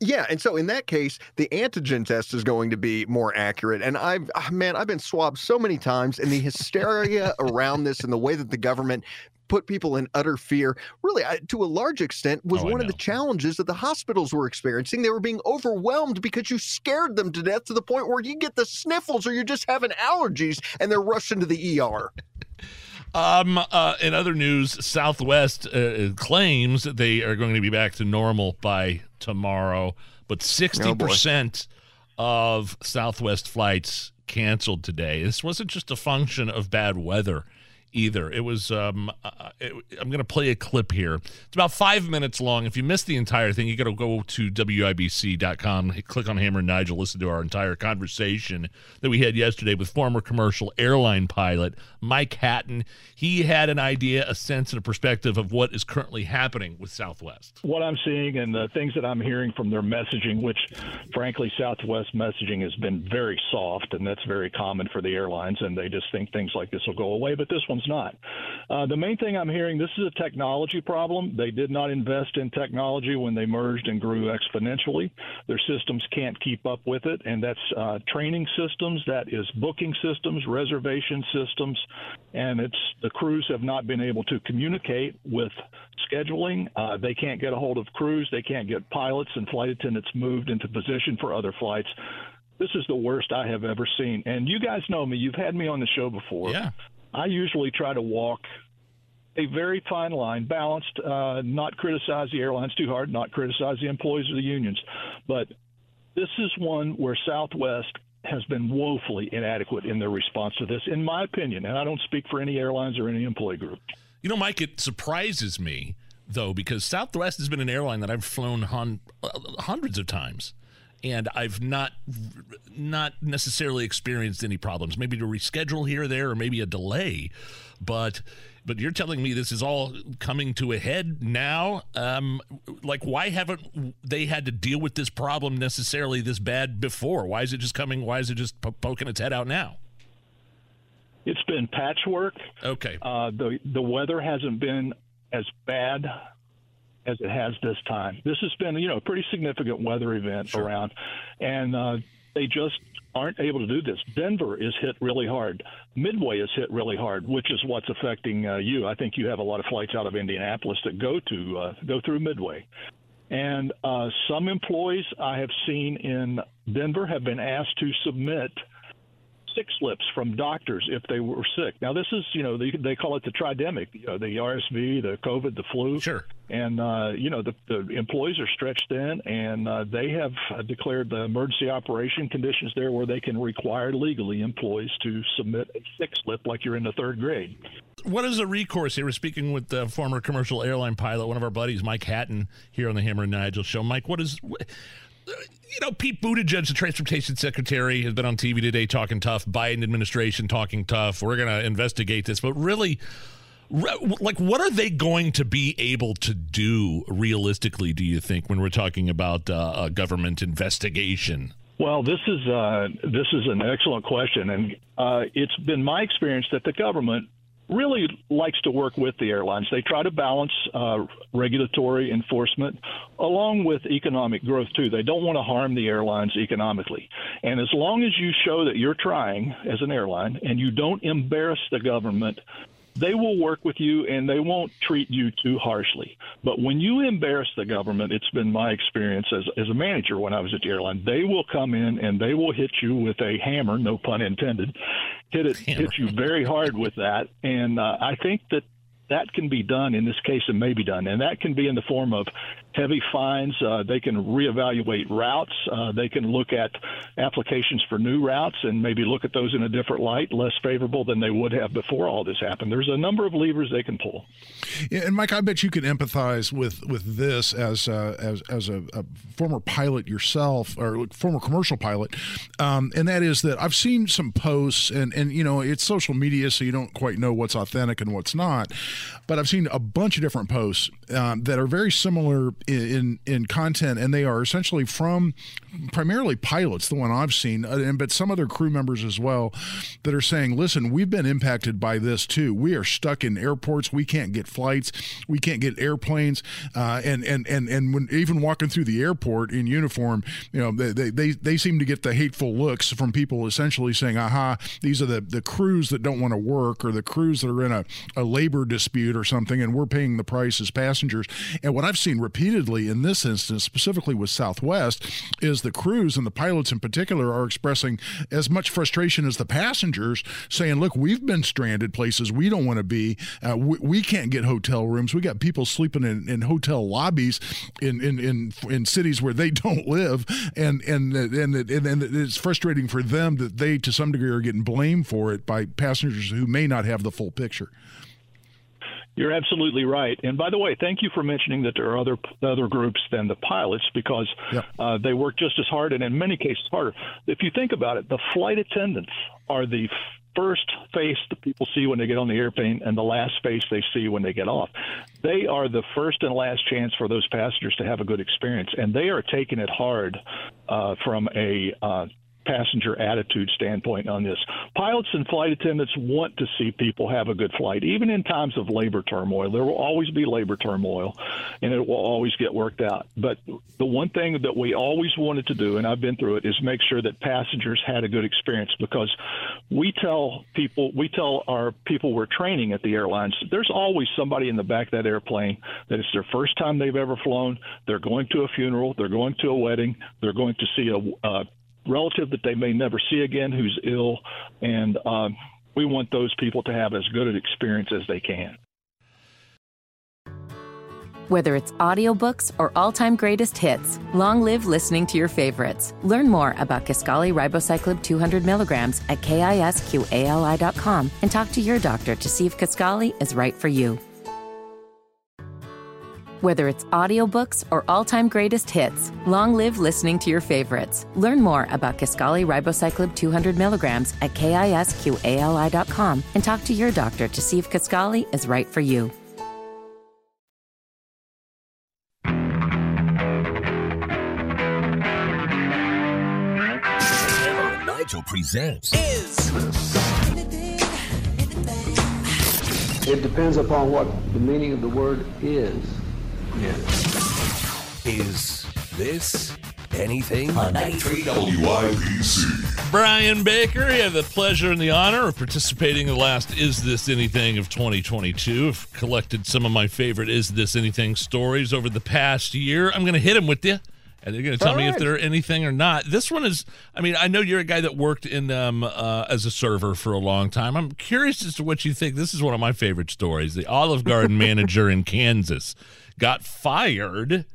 Yeah, and so in that case, the antigen test is going to be more accurate. And I've ah, man, I've been swabbed so many times, and the hysteria around this and the way that the government put people in utter fear, really, I, to a large extent, was Oh, one of the challenges that the hospitals were experiencing. They were being overwhelmed because you scared them to death to the point where you get the sniffles or you're just having allergies, and they're rushing to the ER. Um, uh, in other news, Southwest uh, claims that they are going to be back to normal by tomorrow, but 60% of Southwest flights canceled today. This wasn't just a function of bad weather either. It was, um, uh, it, I'm going to play a clip here. It's about five minutes long. If you missed the entire thing, you got to go to WIBC.com, click on Hammer and Nigel, listen to our entire conversation that we had yesterday with former commercial airline pilot Mike Hatton. He had an idea, a sense, and a perspective of what is currently happening with Southwest. what I'm seeing and the things that I'm hearing from their messaging, which frankly, Southwest messaging has been very soft, and that's very common for the airlines, and they just think things like this will go away. But this will not. Uh, the main thing I'm hearing this is a technology problem. They did not invest in technology when they merged and grew exponentially. Their systems can't keep up with it, and that's uh, training systems, that is booking systems, reservation systems, and it's the crews have not been able to communicate with scheduling. Uh, they can't get a hold of crews. They can't get pilots and flight attendants moved into position for other flights. This is the worst I have ever seen. And you guys know me. You've had me on the show before. Yeah. I usually try to walk a very fine line, balanced, uh, not criticize the airlines too hard, not criticize the employees or the unions. But this is one where Southwest has been woefully inadequate in their response to this, in my opinion. And I don't speak for any airlines or any employee group. You know, Mike, it surprises me though because Southwest has been an airline that I've flown uh, hundreds of times, and I've not not necessarily experienced any problems. Maybe to reschedule here or there, or maybe a delay, but. But you're telling me this is all coming to a head now. Um, like, why haven't they had to deal with this problem necessarily this bad before? Why is it just coming? Why is it just po- poking its head out now? It's been patchwork. Okay. Uh, the the weather hasn't been as bad as it has this time. This has been, you know, a pretty significant weather event sure. around, and uh, they just aren't able to do this. Denver is hit really hard. Midway is hit really hard, which is what's affecting uh, you. I think you have a lot of flights out of Indianapolis that go to uh, go through Midway. And uh, some employees I have seen in Denver have been asked to submit sick slips from doctors if they were sick. Now, this is, you know, they, they call it the tridemic, you know, the RSV, the COVID, the flu. Sure. And, uh, you know, the, the employees are stretched thin, and uh, they have uh, declared the emergency operation conditions there where they can require legally employees to submit a sick slip like you're in the third grade. What is the recourse here? We're speaking with the former commercial airline pilot, one of our buddies, Mike Hatton, here on the Hammer and Nigel show. Mike, what is you know, Pete Buttigieg, the transportation secretary, has been on TV today talking tough. Biden administration talking tough. We're going to investigate this, but really, like, what are they going to be able to do realistically? Do you think when we're talking about uh, a government investigation? Well, this is uh, this is an excellent question, and uh, it's been my experience that the government really likes to work with the airlines. They try to balance uh, regulatory enforcement along with economic growth, too. They don't want to harm the airlines economically. And as long as you show that you're trying as an airline and you don't embarrass the government they will work with you and they won't treat you too harshly. But when you embarrass the government, it's been my experience as, as a manager when I was at the airline, they will come in and they will hit you with a hammer, no pun intended, hit it, hammer. hit you very hard with that. And uh, I think that that can be done in this case and may be done. And that can be in the form of heavy fines. Uh, they can reevaluate routes. Uh, they can look at applications for new routes and maybe look at those in a different light, less favorable than they would have before all this happened. There's a number of levers they can pull. Yeah, and Mike, I bet you can empathize with with this as uh, as as a, a, former pilot yourself or former commercial pilot, um, and that is that I've seen some posts and and you know it's social media, so you don't quite know what's authentic and what's not, but I've seen a bunch of different posts um, that are very similar in in content, and they are essentially from primarily pilots, the one I've seen, uh, and but some other crew members as well, that are saying, "Listen, we've been impacted by this too. We are stuck in airports. We can't get flights. We can't get airplanes, uh, and and and and when even walking through the airport in uniform, you know, they they they seem to get the hateful looks from people essentially saying, "Aha, these are the the crews that don't want to work, or the crews that are in a, a labor dispute or something, and we're paying the price as passengers." And what I've seen repeatedly in this instance, specifically with Southwest, is the crews and the pilots in particular are expressing as much frustration as the passengers, saying, "Look, we've been stranded places we don't want to be. Uh, we, we, can't get hotel rooms. We got people sleeping in, in hotel lobbies in, in in in cities where they don't live, and and and and, and it's frustrating for them that they, to some degree, are getting blamed for it by passengers who may not have the full picture." You're absolutely right. And by the way, thank you for mentioning that there are other other groups than the pilots because yep. uh, they work just as hard and in many cases harder. If you think about it, the flight attendants are the first face that people see when they get on the airplane and the last face they see when they get off. They are the first and last chance for those passengers to have a good experience, and they are taking it hard uh, from a uh, passenger attitude standpoint on this. Pilots and flight attendants want to see people have a good flight, even in times of labor turmoil. There will always be labor turmoil, and it will always get worked out. But the one thing that we always wanted to do, and I've been through it, is make sure that passengers had a good experience because we tell people, we tell our people we're training at the airlines, there's always somebody in the back of that airplane that it's their first time they've ever flown. They're going to a funeral, they're going to a wedding, they're going to see a, relative that they may never see again who's ill, and um, we want those people to have as good an experience as they can. Whether it's audiobooks or all-time greatest hits, long live listening to your favorites. Learn more about Kisqali Ribociclib 200 milligrams at kisqali.com and talk to your doctor to see if Kisqali is right for you. Whether it's audiobooks or all-time greatest hits, long live listening to your favorites. Learn more about Kisqali Ribociclib 200 milligrams at kisqali.com and talk to your doctor to see if Kisqali is right for you. Hammer and Nigel presents is It depends upon what the meaning of the word is. Is This Anything on 93 WIBC. Brian Baker, you have the pleasure and the honor of participating in the last Is This Anything of 2022. I've collected some of my favorite Is This Anything stories over the past year. I'm going to hit them with you. And they're going to tell me if they're anything or not. This one is, I mean, I know you're a guy that worked in um, uh, as a server for a long time. I'm curious as to what you think. This is one of my favorite stories. The Olive Garden manager in Kansas got fired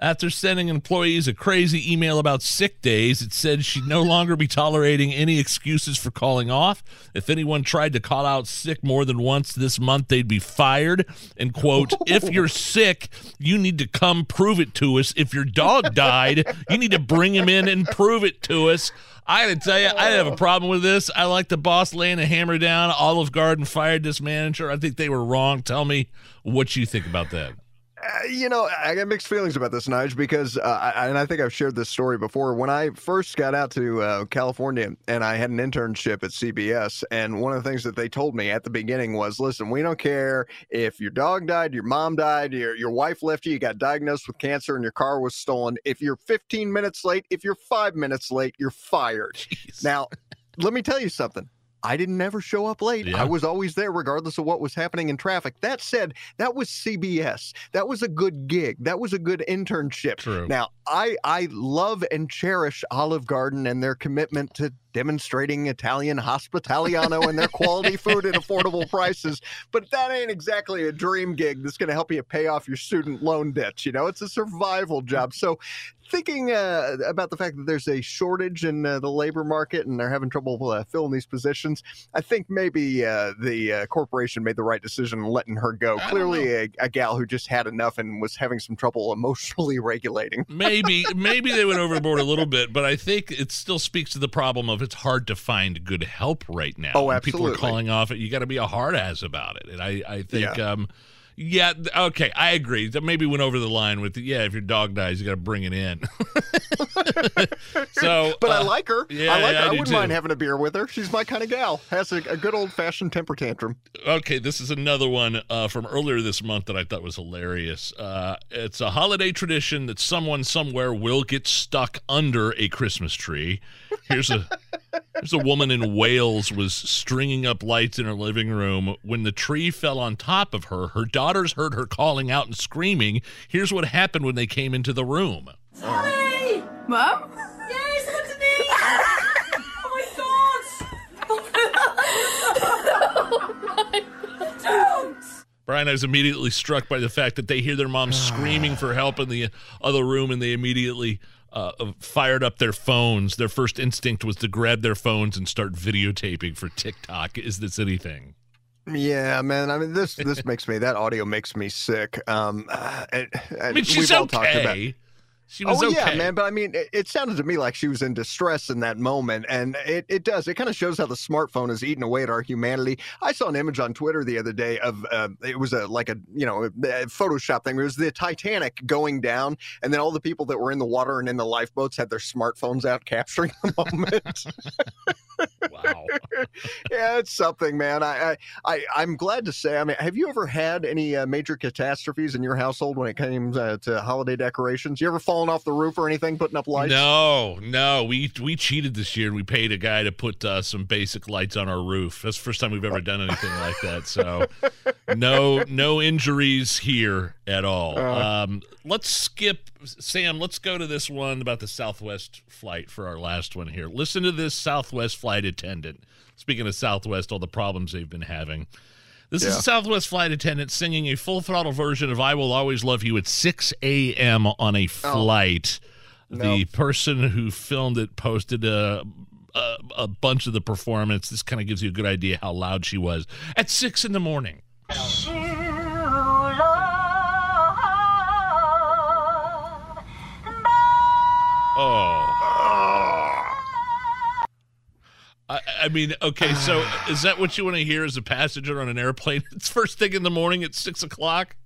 after sending employees a crazy email about sick days. It said she'd no longer be tolerating any excuses for calling off. If anyone tried to call out sick more than once this month, they'd be fired. And, quote, if you're sick, you need to come prove it to us. If your dog died, you need to bring him in and prove it to us. I gotta tell you, I didn't have a problem with this. I like the boss laying a hammer down. Olive Garden fired this manager. I think they were wrong. Tell me what you think about that. Uh, you know, I got mixed feelings about this, Nige, because, uh, I, and I think I've shared this story before. When I first got out to uh, California and I had an internship at CBS, and one of the things that they told me at the beginning was, "Listen, we don't care if your dog died, your mom died, your your wife left you, you got diagnosed with cancer, and your car was stolen. If you're 15 minutes late, if you're five minutes late, you're fired." Now, let me tell you something. I didn't ever show up late. Yeah. I was always there, regardless of what was happening in traffic. That said, that was CBS. That was a good gig. That was a good internship. True. Now, I I love and cherish Olive Garden and their commitment to demonstrating Italian hospitaliano and their quality food at affordable prices. But that ain't exactly a dream gig that's going to help you pay off your student loan debts. You know, it's a survival job. So, thinking uh, about the fact that there's a shortage in uh, the labor market and they're having trouble uh, filling these positions, I think maybe uh, the uh, corporation made the right decision in letting her go. Clearly, a, a gal who just had enough and was having some trouble emotionally regulating. maybe maybe they went overboard a little bit, but I think it still speaks to the problem of it's hard to find good help right now. Oh, When People are calling off it. You got to be a hard ass about it. And I I think Yeah. um yeah, okay, I agree. That maybe went over the line with yeah, if your dog dies, you got to bring it in. so, But I uh, like her. yeah, I like yeah, her. I I wouldn't too. mind having a beer with her. She's my kind of gal. Has a, a good old fashioned temper tantrum. Okay, this is another one uh, from earlier this month that I thought was hilarious. Uh, it's a holiday tradition that someone somewhere will get stuck under a Christmas tree. Here's a here's a woman in Wales was stringing up lights in her living room when the tree fell on top of her. Her daughters heard her calling out and screaming. Here's what happened when they came into the room. Hey! Mom? Yes, that's me! oh my god! Don't! Brian, I was immediately struck by the fact that they hear their mom screaming for help in the other room and they immediately uh, fired up their phones. Their first instinct was to grab their phones and start videotaping for TikTok. Is this anything? Yeah, man. I mean, this this makes me that audio makes me sick. Um, I mean, she's we've all talked about. She was oh okay. yeah, man. But I mean, it, it, sounded to me like she was in distress in that moment, and it, it does. It kind of shows how the smartphone is eating away at our humanity. I saw an image on Twitter the other day of uh, it was a like a you know a Photoshop thing. It was the Titanic going down, and then all the people that were in the water and in the lifeboats had their smartphones out capturing the moment. wow. yeah, it's something, man. I, I, I am glad to say. I mean, have you ever had any uh, major catastrophes in your household when it came uh, to holiday decorations? You ever fallen off the roof or anything, putting up lights? No, no. We we cheated this year and we paid a guy to put uh, some basic lights on our roof. That's the first time we've ever done anything like that. So, no, no injuries here at all. Uh. Um, let's skip Sam. Let's go to this one about the Southwest flight for our last one here. Listen to this Southwest flight attendant. Speaking of Southwest, all the problems they've been having. This yeah. is a Southwest flight attendant singing a full throttle version of I Will Always Love You at 6 a.m. on a oh. flight. Oh. The nope. person who filmed it posted a, a, a bunch of the performance. This kind of gives you a good idea how loud she was at 6 in the morning. Oh. I, I, mean, okay, so is that what you want to hear as a passenger on an airplane? It's first thing in the morning at six o'clock.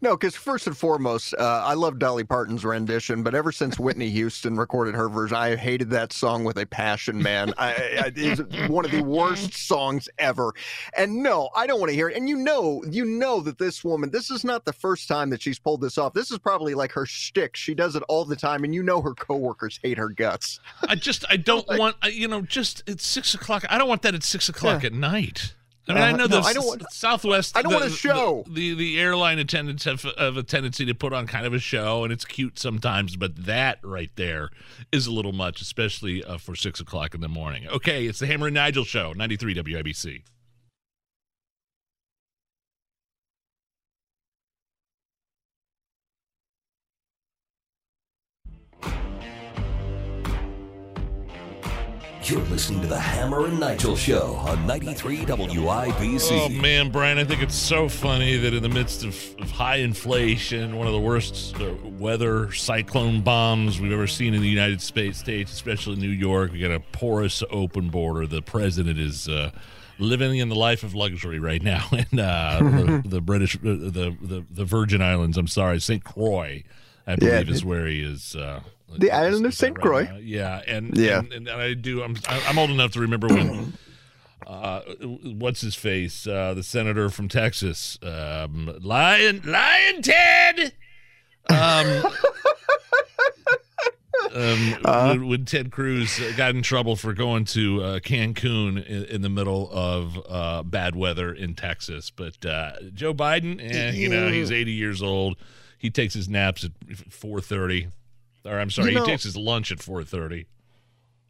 No, because first and foremost, uh, I love Dolly Parton's rendition, but ever since Whitney Houston recorded her version, I hated that song with a passion, man. I, I, it's one of the worst songs ever. And no, I don't want to hear it. And you know, you know that this woman, this is not the first time that she's pulled this off. This is probably like her shtick. She does it all the time, and you know her coworkers hate her guts. I just, I don't like, want, you know, just it's six o'clock. I don't want that at six o'clock yeah. at night. I mean, uh, I know the no, I don't want, Southwest. I don't the, want a show. The, the, the airline attendants have, have a tendency to put on kind of a show, and it's cute sometimes. But that right there is a little much, especially uh, for six o'clock in the morning. Okay, it's the Hammer and Nigel show, ninety three WIBC. You're listening to the Hammer and Nigel Show on 93 WIBC. Oh, man, Brian, I think it's so funny that in the midst of, of high inflation, one of the worst uh, weather cyclone bombs we've ever seen in the United States, especially New York, we got a porous open border. The president is. Uh, living in the life of luxury right now in uh, the, the, British, uh, the, the the Virgin Islands. I'm sorry, St. Croix, I believe yeah, is where he is. Uh, the island of St. Croix. Right yeah, and yeah, and, and, I do. I'm I'm old enough to remember when. Uh, what's his face? Uh, the senator from Texas, um, Lion Lion Ted. Um, um, uh, when, Ted Cruz got in trouble for going to uh, Cancun in, in, the middle of uh, bad weather in Texas, but uh, Joe Biden, eh, you know, he's 80 years old. He takes his naps at 4:30 or I'm sorry, you know, he takes his lunch at 4:30.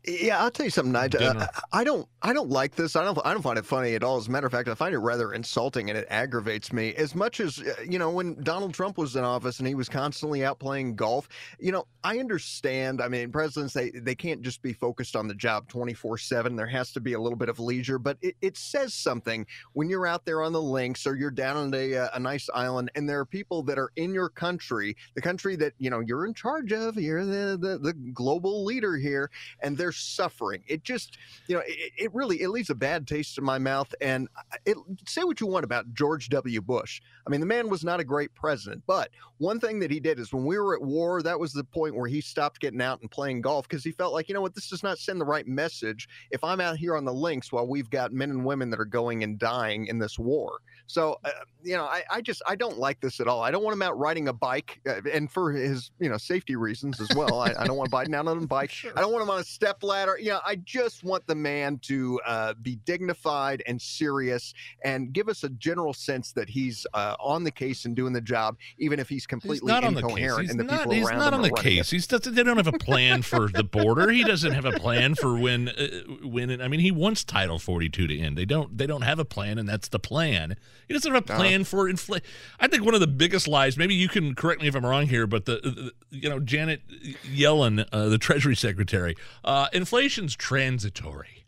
Yeah, I'll tell you something, Nigel. Uh, I don't, I don't like this. I don't, I don't find it funny at all. As a matter of fact, I find it rather insulting, and it aggravates me as much as uh, you know when Donald Trump was in office and he was constantly out playing golf. You know, I understand. I mean, presidents they they can't just be focused on the job twenty four seven. There has to be a little bit of leisure, but it, it says something when you're out there on the links or you're down on a uh, a nice island, and there are people that are in your country, the country that you know you're in charge of. You're the the, the global leader here, and they're suffering. It just, you know, it, it really it leaves a bad taste in my mouth. And it, say what you want about George W. Bush. I mean, the man was not a great president, but one thing that he did is when we were at war, that was the point where he stopped getting out and playing golf because he felt like, you know what, this does not send the right message if I'm out here on the links while we've got men and women that are going and dying in this war. So, uh, you know, I, I, just I don't like this at all. I don't want him out riding a bike, uh, and for his you know safety reasons as well. I, I, don't want Biden out on a bike. Sure. I don't want him on a step ladder. You know, I just want the man to uh, be dignified and serious, and give us a general sense that he's uh, on the case and doing the job, even if he's completely he's incoherent. and the not, people he's around not him on the case. He's they don't have a plan for the border. He doesn't have a plan for when uh, when. I mean, he wants Title 42 to end. They don't. They don't have a plan, and that's the plan. He doesn't have a plan plan for inflation. I think one of the biggest lies. Maybe you can correct me if I'm wrong here, but the, the you know Janet Yellen, uh, the Treasury Secretary, uh, inflation's transitory.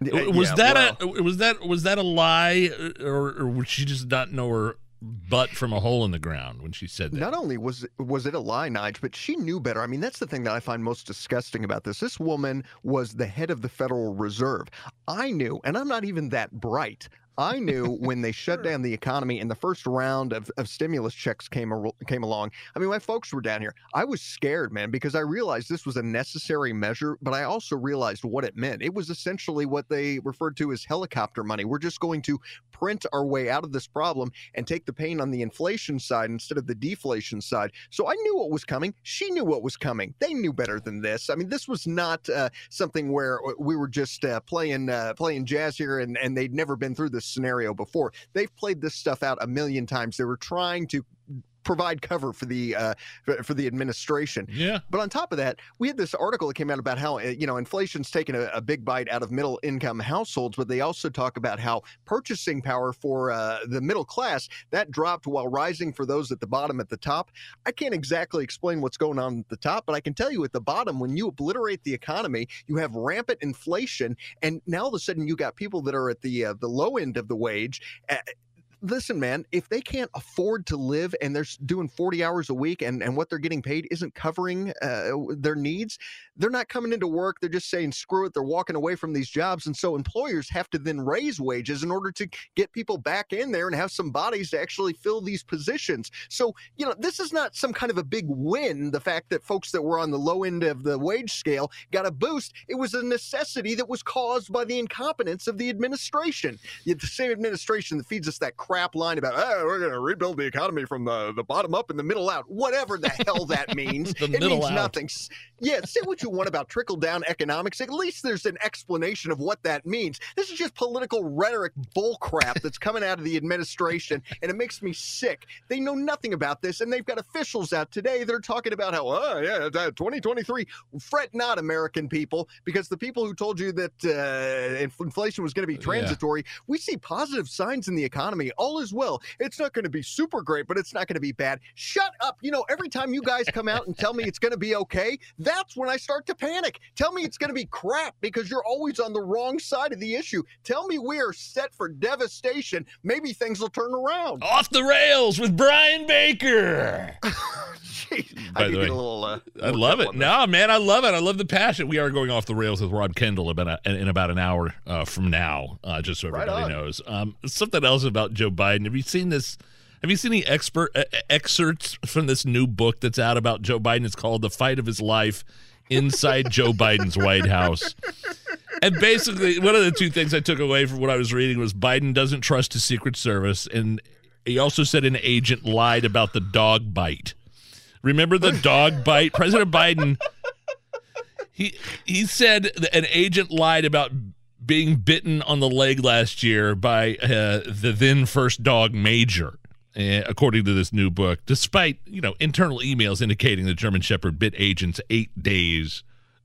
Was yeah, that well. a was that was that a lie, or, or would she just not know her butt from a hole in the ground when she said that. Not only was was it a lie, Nige, but she knew better. I mean, that's the thing that I find most disgusting about this. This woman was the head of the Federal Reserve. I knew, and I'm not even that bright. I knew when they shut down the economy and the first round of, of stimulus checks came came along. I mean, my folks were down here. I was scared, man, because I realized this was a necessary measure, but I also realized what it meant. It was essentially what they referred to as helicopter money. We're just going to print our way out of this problem and take the pain on the inflation side instead of the deflation side. So I knew what was coming. She knew what was coming. They knew better than this. I mean, this was not uh, something where we were just uh, playing uh, playing jazz here and, and they'd never been through this scenario before. They've played this stuff out a million times. They were trying to provide cover for the uh, for, for the administration. Yeah. But on top of that, we had this article that came out about how uh, you know inflation's taken a, a big bite out of middle income households, but they also talk about how purchasing power for uh, the middle class that dropped while rising for those at the bottom at the top. I can't exactly explain what's going on at the top, but I can tell you at the bottom when you obliterate the economy, you have rampant inflation, and now all of a sudden you got people that are at the uh, the low end of the wage. Uh, listen, man, if they can't afford to live and they're doing 40 hours a week and, and what they're getting paid isn't covering uh, their needs, they're not coming into work. They're just saying, screw it. They're walking away from these jobs. And so employers have to then raise wages in order to get people back in there and have some bodies to actually fill these positions. So, you know, this is not some kind of a big win. The fact that folks that were on the low end of the wage scale got a boost, it was a necessity that was caused by the incompetence of the administration. The same administration that feeds us that line about, oh, we're going to rebuild the economy from the, the bottom up and the middle out, whatever the hell that means. The it middle means out. nothing. Yeah, say what you want about trickle down economics. At least there's an explanation of what that means. This is just political rhetoric bullcrap that's coming out of the administration, and it makes me sick. They know nothing about this, and they've got officials out today that are talking about how, oh, yeah, uh, 2023. Fret not, American people, because the people who told you that uh, inflation was going to be transitory, we see positive signs in the economy. All is well. It's not going to be super great, but it's not going to be bad. Shut up. You know, every time you guys come out and tell me it's going to be okay, that's when I start to panic. Tell me it's going to be crap because you're always on the wrong side of the issue. Tell me we're set for devastation. Maybe things will turn around. Off the rails with Brian Baker. Jeez, By I the way, get a little. Uh, I love it. on No, man, I love it. I love the passion. We are going off the rails with Rob Kendall about a, in about an hour uh, from now, uh, just so everybody on. knows. Um, something else about Joe Biden. Have you seen this? Have you seen any expert uh, excerpts from this new book that's out about Joe Biden? It's called "The Fight of His Life." Inside Joe Biden's White House. And basically, one of the two things I took away from what I was reading was Biden doesn't trust his Secret Service. And he also said an agent lied about the dog bite. Remember the dog bite? President Biden, he, he said an agent lied about being bitten on the leg last year by uh, the then first dog Major. uh, according to this new book, despite you know internal emails indicating the German Shepherd bit agents eight days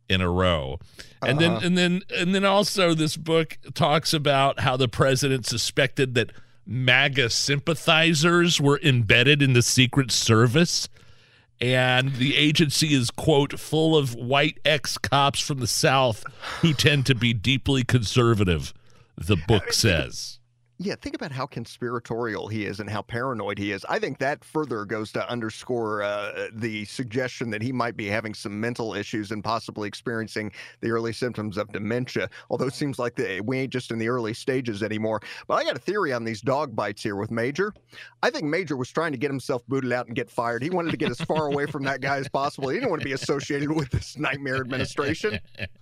in a row, and Uh-huh. then and then and then also this book talks about how the president suspected that MAGA sympathizers were embedded in the Secret Service, and the agency is quote full of white ex cops from the South who tend to be deeply conservative. The book says. Yeah, think about how conspiratorial he is and how paranoid he is. I think that further goes to underscore uh, the suggestion that he might be having some mental issues and possibly experiencing the early symptoms of dementia. Although it seems like the, we ain't just in the early stages anymore. But I got a theory on these dog bites here with Major. I think Major was trying to get himself booted out and get fired. He wanted to get as far away from that guy as possible. He didn't want to be associated with this nightmare administration.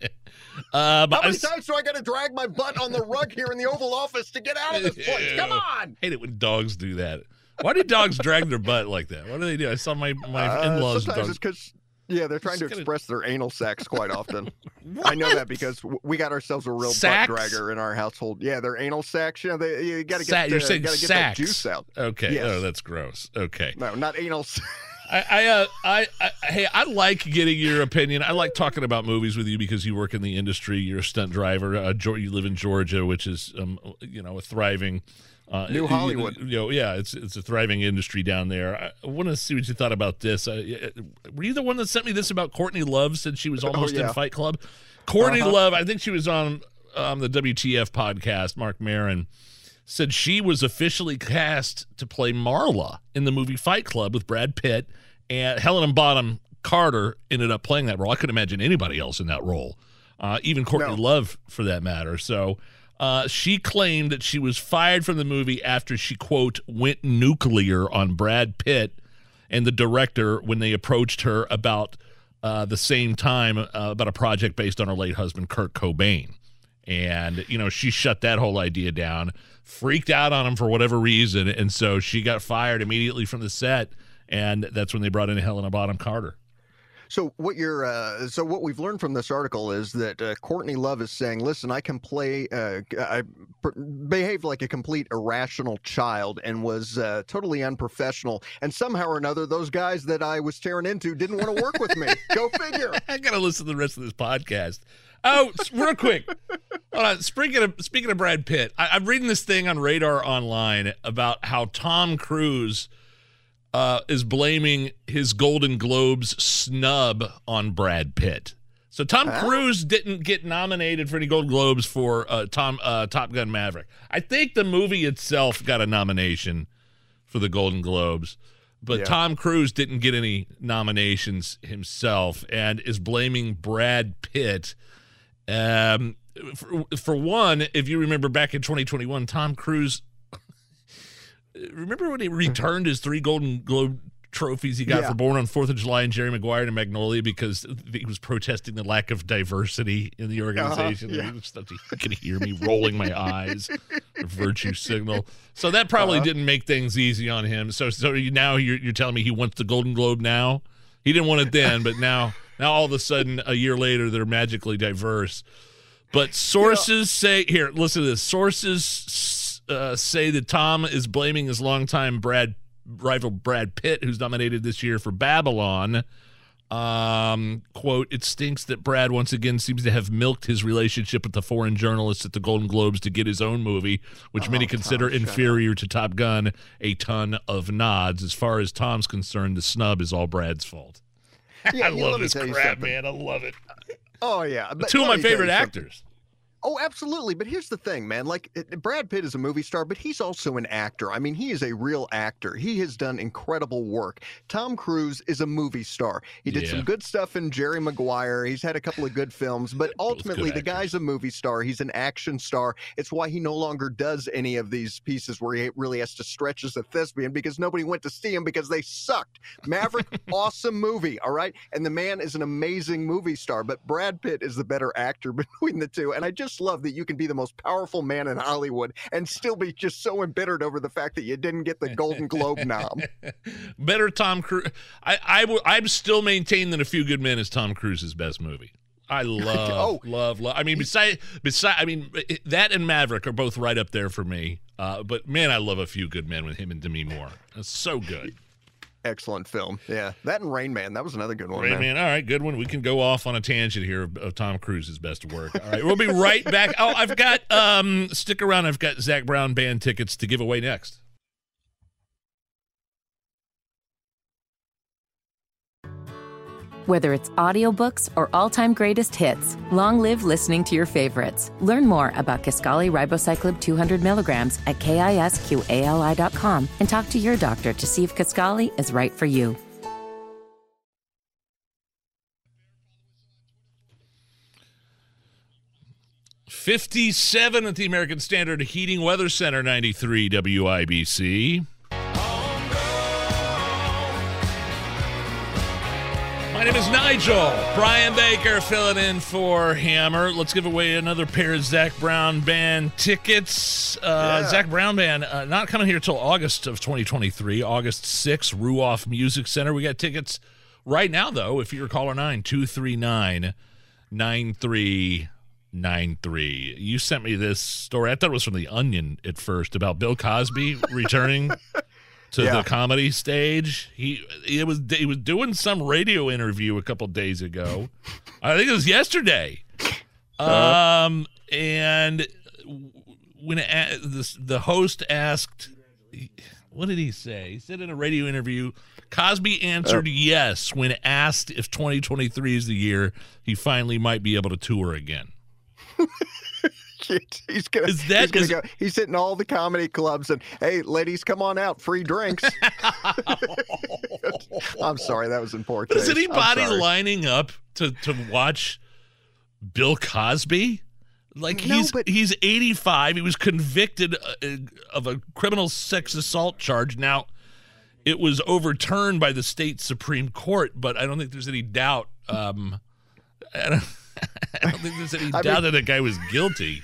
Um, How I many times do I got to drag my butt on the rug here in the Oval Office to get out of this? Come on! hate it when dogs do that. Why do dogs drag their butt like that? What do they do? I saw my my Uh, in-laws. sometimes dogs. it's because yeah, they're trying to Just gonna- express their anal sex quite often. I know that because we got ourselves a real Sacs? butt dragger in our household. Yeah, they're anal sex. You know, they, you got to Sa- get you're uh, saying gotta get that juice out. Okay. Yes. Oh, that's gross. Okay. No, not anal. I, I, uh, I, I, hey, I like getting your opinion. I like talking about movies with you because you work in the industry. You're a stunt driver. Uh, you live in Georgia, which is, um, you know, a thriving. Uh, New Hollywood. You know, yeah, it's it's a thriving industry down there. I want to see what you thought about this. Uh, were you the one that sent me this about Courtney Love? Said she was almost Oh, yeah. in Fight Club. Courtney Uh-huh. Love, I think she was on um, the WTF podcast. Marc Maron said she was officially cast to play Marla in the movie Fight Club with Brad Pitt, and Helena Bonham Carter ended up playing that role. I couldn't imagine anybody else in that role, uh, even Courtney No. Love for that matter. So uh, she claimed that she was fired from the movie after she, quote, went nuclear on Brad Pitt and the director when they approached her about uh, the same time uh, about a project based on her late husband, Kurt Cobain. And, you know, she shut that whole idea down, freaked out on him for whatever reason. And so she got fired immediately from the set. And that's when they brought in Helena Bottom Carter. So what you're, uh, so what we've learned from this article is that uh, Courtney Love is saying, "Listen, I can play, uh, I pr- behaved like a complete irrational child and was uh, totally unprofessional, and somehow or another, those guys that I was tearing into didn't want to work with me. Go figure." I got to listen to the rest of this podcast. Oh, real quick. Hold on. Speaking of speaking of Brad Pitt, I, I'm reading this thing on Radar Online about how Tom Cruise uh, is blaming his Golden Globes snub on Brad Pitt. So Tom Cruise didn't get nominated for any Golden Globes for uh, Tom uh, Top Gun Maverick. I think the movie itself got a nomination for the Golden Globes, but Yeah. Tom Cruise didn't get any nominations himself, and is blaming Brad Pitt. Um, for, for one, if you remember back in 2021, Tom Cruise. remember when he returned his three Golden Globe trophies he got Yeah. for Born on Fourth of July and Jerry Maguire and Magnolia because he was protesting the lack of diversity in the organization. yeah. He can hear me rolling my eyes. A virtue signal. So that probably Uh-huh. didn't make things easy on him. So so now you're you're telling me he wants the Golden Globe now. He didn't want it then, but now now all of a sudden a year later they're magically diverse. But sources say here, listen to this. Sources uh, say that Tom is blaming his longtime Brad rival Brad Pitt, who's nominated this year for Babylon. Um, quote, it stinks that Brad once again seems to have milked his relationship with the foreign journalists at the Golden Globes to get his own movie, which many consider inferior to Top Gun, a ton of nods. As far as Tom's concerned, the snub is all Brad's fault. Yeah, I love this crap, man. I love it. Oh yeah, but Two of my favorite actors. Oh, absolutely. But here's the thing, man. Like it- Brad Pitt is a movie star, but he's also an actor. I mean, he is a real actor. He has done incredible work. Tom Cruise is a movie star. He did Yeah. some good stuff in Jerry Maguire. He's had a couple of good films, but ultimately, the guy's a movie star. He's an action star. It's why he no longer does any of these pieces where he really has to stretch as a thespian because nobody went to see him because they sucked. Maverick, awesome movie, all right? And the man is an amazing movie star, but Brad Pitt is the better actor between the two. And I just love that you can be the most powerful man in Hollywood and still be just so embittered over the fact that you didn't get the Golden Globe nom. Better Tom Cruise. I, I will. I'm still maintaining that A Few Good Men is Tom Cruise's best movie. I love, Oh. love, love. I mean, beside, beside, I mean, that and Maverick are both right up there for me. Uh, but man, I love A Few Good Men with him and Demi Moore. It's so good. Excellent film. Yeah. That and Rain Man. That was another good one. Right, man. All right, good one. We can go off on a tangent here of, of Tom Cruise's best work. All right, we'll be right back. Oh, I've got um, stick around. I've got Zac Brown band tickets to give away next. Whether it's audiobooks or all-time greatest hits, long live listening to your favorites. Learn more about Kisqali Ribociclib 200 milligrams at kisqali.com and talk to your doctor to see if Kisqali is right for you. Fifty-seven at the American Standard Heating Weather Center, ninety-three WIBC. My name is Nigel. Brian Baker filling in for Hammer. Let's give away another pair of Zac Brown Band tickets. Uh, Yeah. Zac Brown Band uh, not coming here till August of 2023, August 6th, Ruoff Music Center. We got tickets right now, though. If you're caller 9 239 9393. You sent me this story. I thought it was from The Onion at first about Bill Cosby returning to Yeah. the comedy stage. He it was he was doing some radio interview a couple days ago. I think it was yesterday. Um, and when a- the the host asked, what did he say? He said in a radio interview, Cosby answered yes when asked if 2023 is the year he finally might be able to tour again. shit. He's gonna. Is that- he's gonna is- go? He's hitting all the comedy clubs and hey, ladies, come on out, free drinks. I'm sorry, that was poor Is anybody lining up to to watch Bill Cosby? Like No, he's but- he's 85. He was convicted uh, of a criminal sex assault charge. Now, it was overturned by the state supreme court, but I don't think there's any doubt. Um, I don't, think there's any I doubt mean- that the guy was guilty.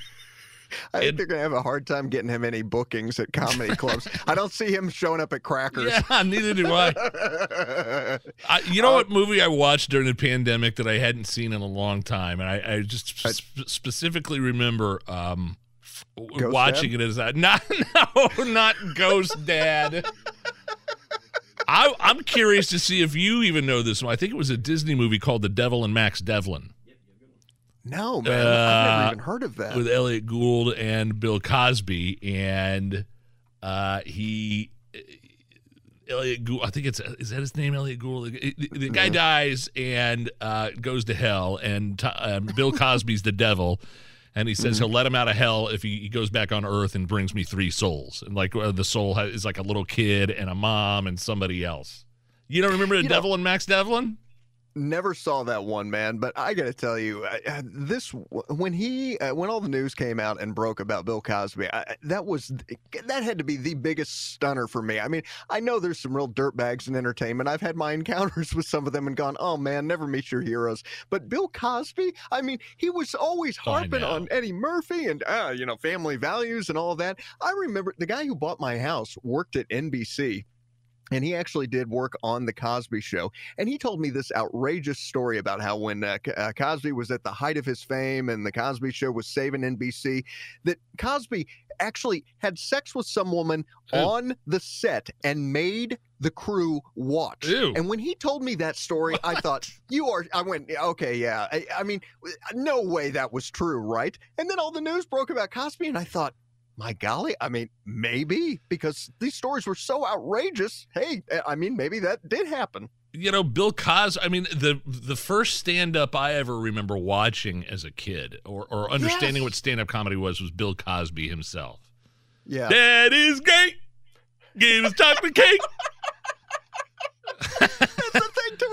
I think they're gonna have a hard time getting him any bookings at comedy clubs. I don't see him showing up at Crackers. Yeah, neither do I. I you know what movie I watched during the pandemic that I hadn't seen in a long time, and I, I just sp- specifically remember um, watching Dad? it as that. Not no, not Ghost Dad. I, I'm curious to see if you even know this one. I think it was a Disney movie called The Devil and Max Devlin. No, man, I've never Uh, even heard of that. with Elliot Gould and Bill Cosby, and uh, he Elliot Gould. I think it's is that his name, Elliot Gould. The, the guy dies and uh, goes to hell, and um, Bill Cosby's the devil. And he says he'll let him out of hell if he, he goes back on Earth and brings me three souls. And like uh, the soul is like a little kid and a mom and somebody else. You don't remember the You know- Devil and Max Devlin? Never saw that one, man. But I got to tell you, this when he uh, when all the news came out and broke about Bill Cosby, I, that was that had to be the biggest stunner for me. I mean, I know there's some real dirtbags in entertainment. I've had my encounters with some of them and gone, "Oh man, never meet your heroes." But Bill Cosby, I mean, he was always Oh, harping on Eddie Murphy and uh, you know family values and all that. I remember the guy who bought my house worked at NBC. And he actually did work on the Cosby Show, and he told me this outrageous story about how when uh, C- uh, Cosby was at the height of his fame and the Cosby Show was saving NBC, that Cosby actually had sex with some woman Ew. on the set and made the crew watch. Ew. And when he told me that story, I thought, "You are." I went, "Okay, yeah." I, I mean, no way that was true, right? And then all the news broke about Cosby, and I thought. My golly, I mean, maybe because these stories were so outrageous. Hey, eh, I mean, maybe that did happen. you know bill cosby i mean the the first stand-up i ever remember watching as a kid or, or understanding Yes. what stand-up comedy was was bill cosby himself Yeah. that is gay give us chocolate cake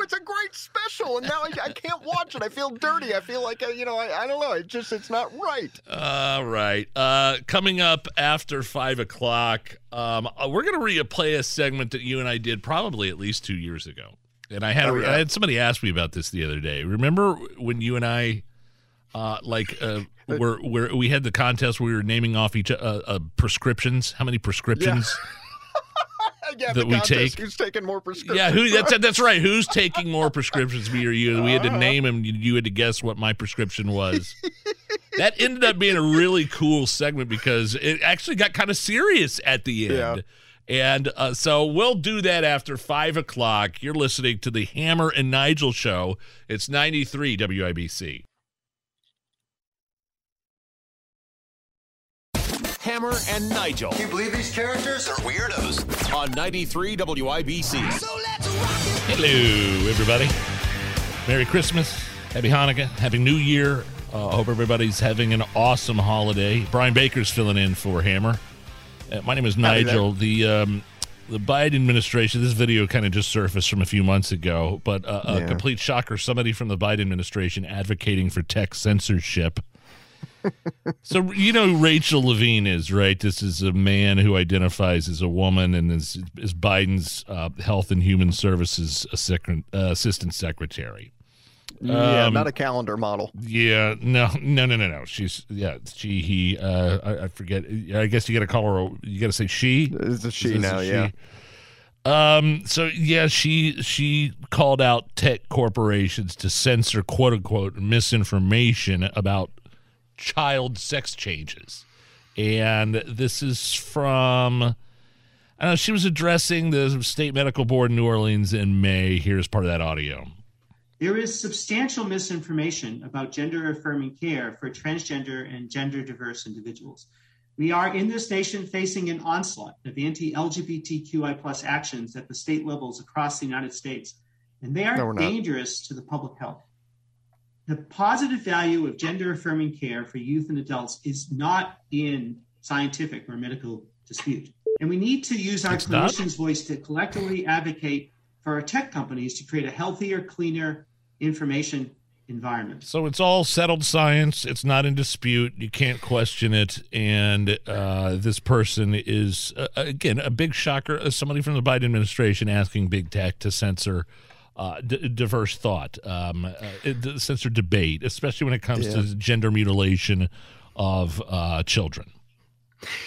It's a great special, and now I, I can't watch it. I feel dirty. I feel like I, you know, I, I don't know. It just it's not right. all right uh coming up after five o'clock um uh, we're gonna replay a segment that you and i did probably at least two years ago and i had Oh, yeah. i had somebody ask me about this the other day remember when you and i uh like uh where where we had the contest where we were naming off each uh, uh prescriptions how many prescriptions yeah, that the we take- Who's taking more prescriptions? Yeah, who? That's that's right. Who's taking more prescriptions, me or you? We had to name him. You, had to guess what my prescription was. that ended up being a really cool segment because it actually got kind of serious at the end. And uh, so we'll do that after five o'clock. You're listening to the Hammer and Nigel show. It's 93 WIBC. Hammer and Nigel. Can you believe these characters are weirdos? On 93 WIBC. So let's rock! Hello, everybody. Merry Christmas. Happy Hanukkah. Happy New Year. Uh, I hope everybody's having an awesome holiday. Brian Baker's filling in for Hammer. Uh, my name is Nigel. The um, the Biden administration. This video kind of just surfaced from a few months ago, but uh, a Yeah. complete shocker. Somebody from the Biden administration advocating for tech censorship. So you know who Rachel Levine is, right? This is a man who identifies as a woman and is, is Biden's uh, Health and Human Services assistant, uh, assistant secretary. Yeah, Um, not a calendar model. Yeah, no, no, no, no, no. She's yeah, she, he. Uh, I, I forget. I guess you got to call her. a- You got to say she. It's a she now, a yeah. Um. So yeah, she she called out tech corporations to censor quote unquote misinformation about child sex changes, and this is from. I don't know. She was addressing the state medical board in New Orleans in May. Here's part of that audio. There is substantial misinformation about gender affirming care for transgender and gender diverse individuals. We are in this nation facing an onslaught of anti LGBTQI plus actions at the state levels across the United States, and they are we're dangerous to the public health. The positive value of gender affirming care for youth and adults is not in scientific or medical dispute. And we need to use our It's not? clinicians' voice to collectively advocate for our tech companies to create a healthier, cleaner information environment. So it's all settled science. It's not in dispute. You can't question it. And uh, this person is, uh, again, a big shocker. Somebody from the Biden administration asking big tech to censor uh, d- diverse thought, um, uh, it- censor debate, especially when it comes Yeah. to gender mutilation of uh, children.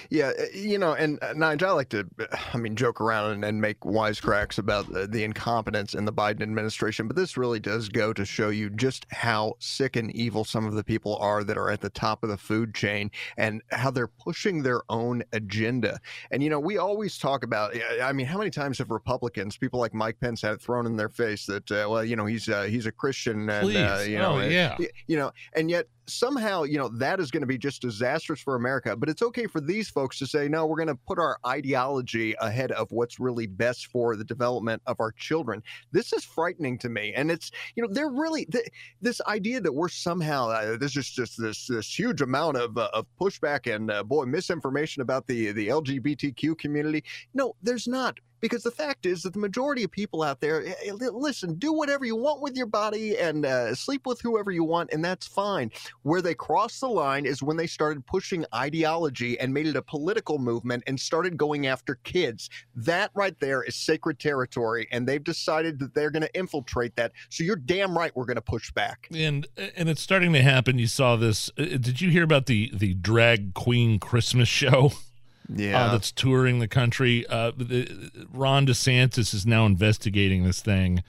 Yeah, uh, you know, and uh, Nigel, I like to, I mean, joke around and, and make wisecracks about the, the incompetence in the Biden administration, but this really does go to show you just how sick and evil some of the people are that are at the top of the food chain and how they're pushing their own agenda. And, you know, we always talk about, I mean, how many times have Republicans, people like Mike Pence, had it thrown in their face that, uh, well, you know, he's uh, he's a Christian and, uh, Please. you know, Oh, and- yeah. you know, and yet somehow, you know, that is going to be just disastrous for America. But it's okay for these folks to say, no, we're going to put our ideology ahead of what's really best for the development of our children. This is frightening to me. And it's, you know, they're really, th- this idea that we're somehow, uh, this is just this, this huge amount of, uh, of pushback and, uh, boy, misinformation about the, the LGBTQ community. No, there's not. Because the fact is that the majority of people out there, eh, eh, li- listen, do whatever you want with your body and uh, sleep with whoever you want, and that's fine. Where they crossed the line is when they started pushing ideology and made it a political movement and started going after kids. That right there is sacred territory, and they've decided that they're going to infiltrate that. So you're damn right we're going to push back. and and it's starting to happen. You saw this. uh, Did you hear about the the drag queen Christmas show? Yeah. uh, that's touring the country. Uh, the, Ron DeSantis is now investigating this thing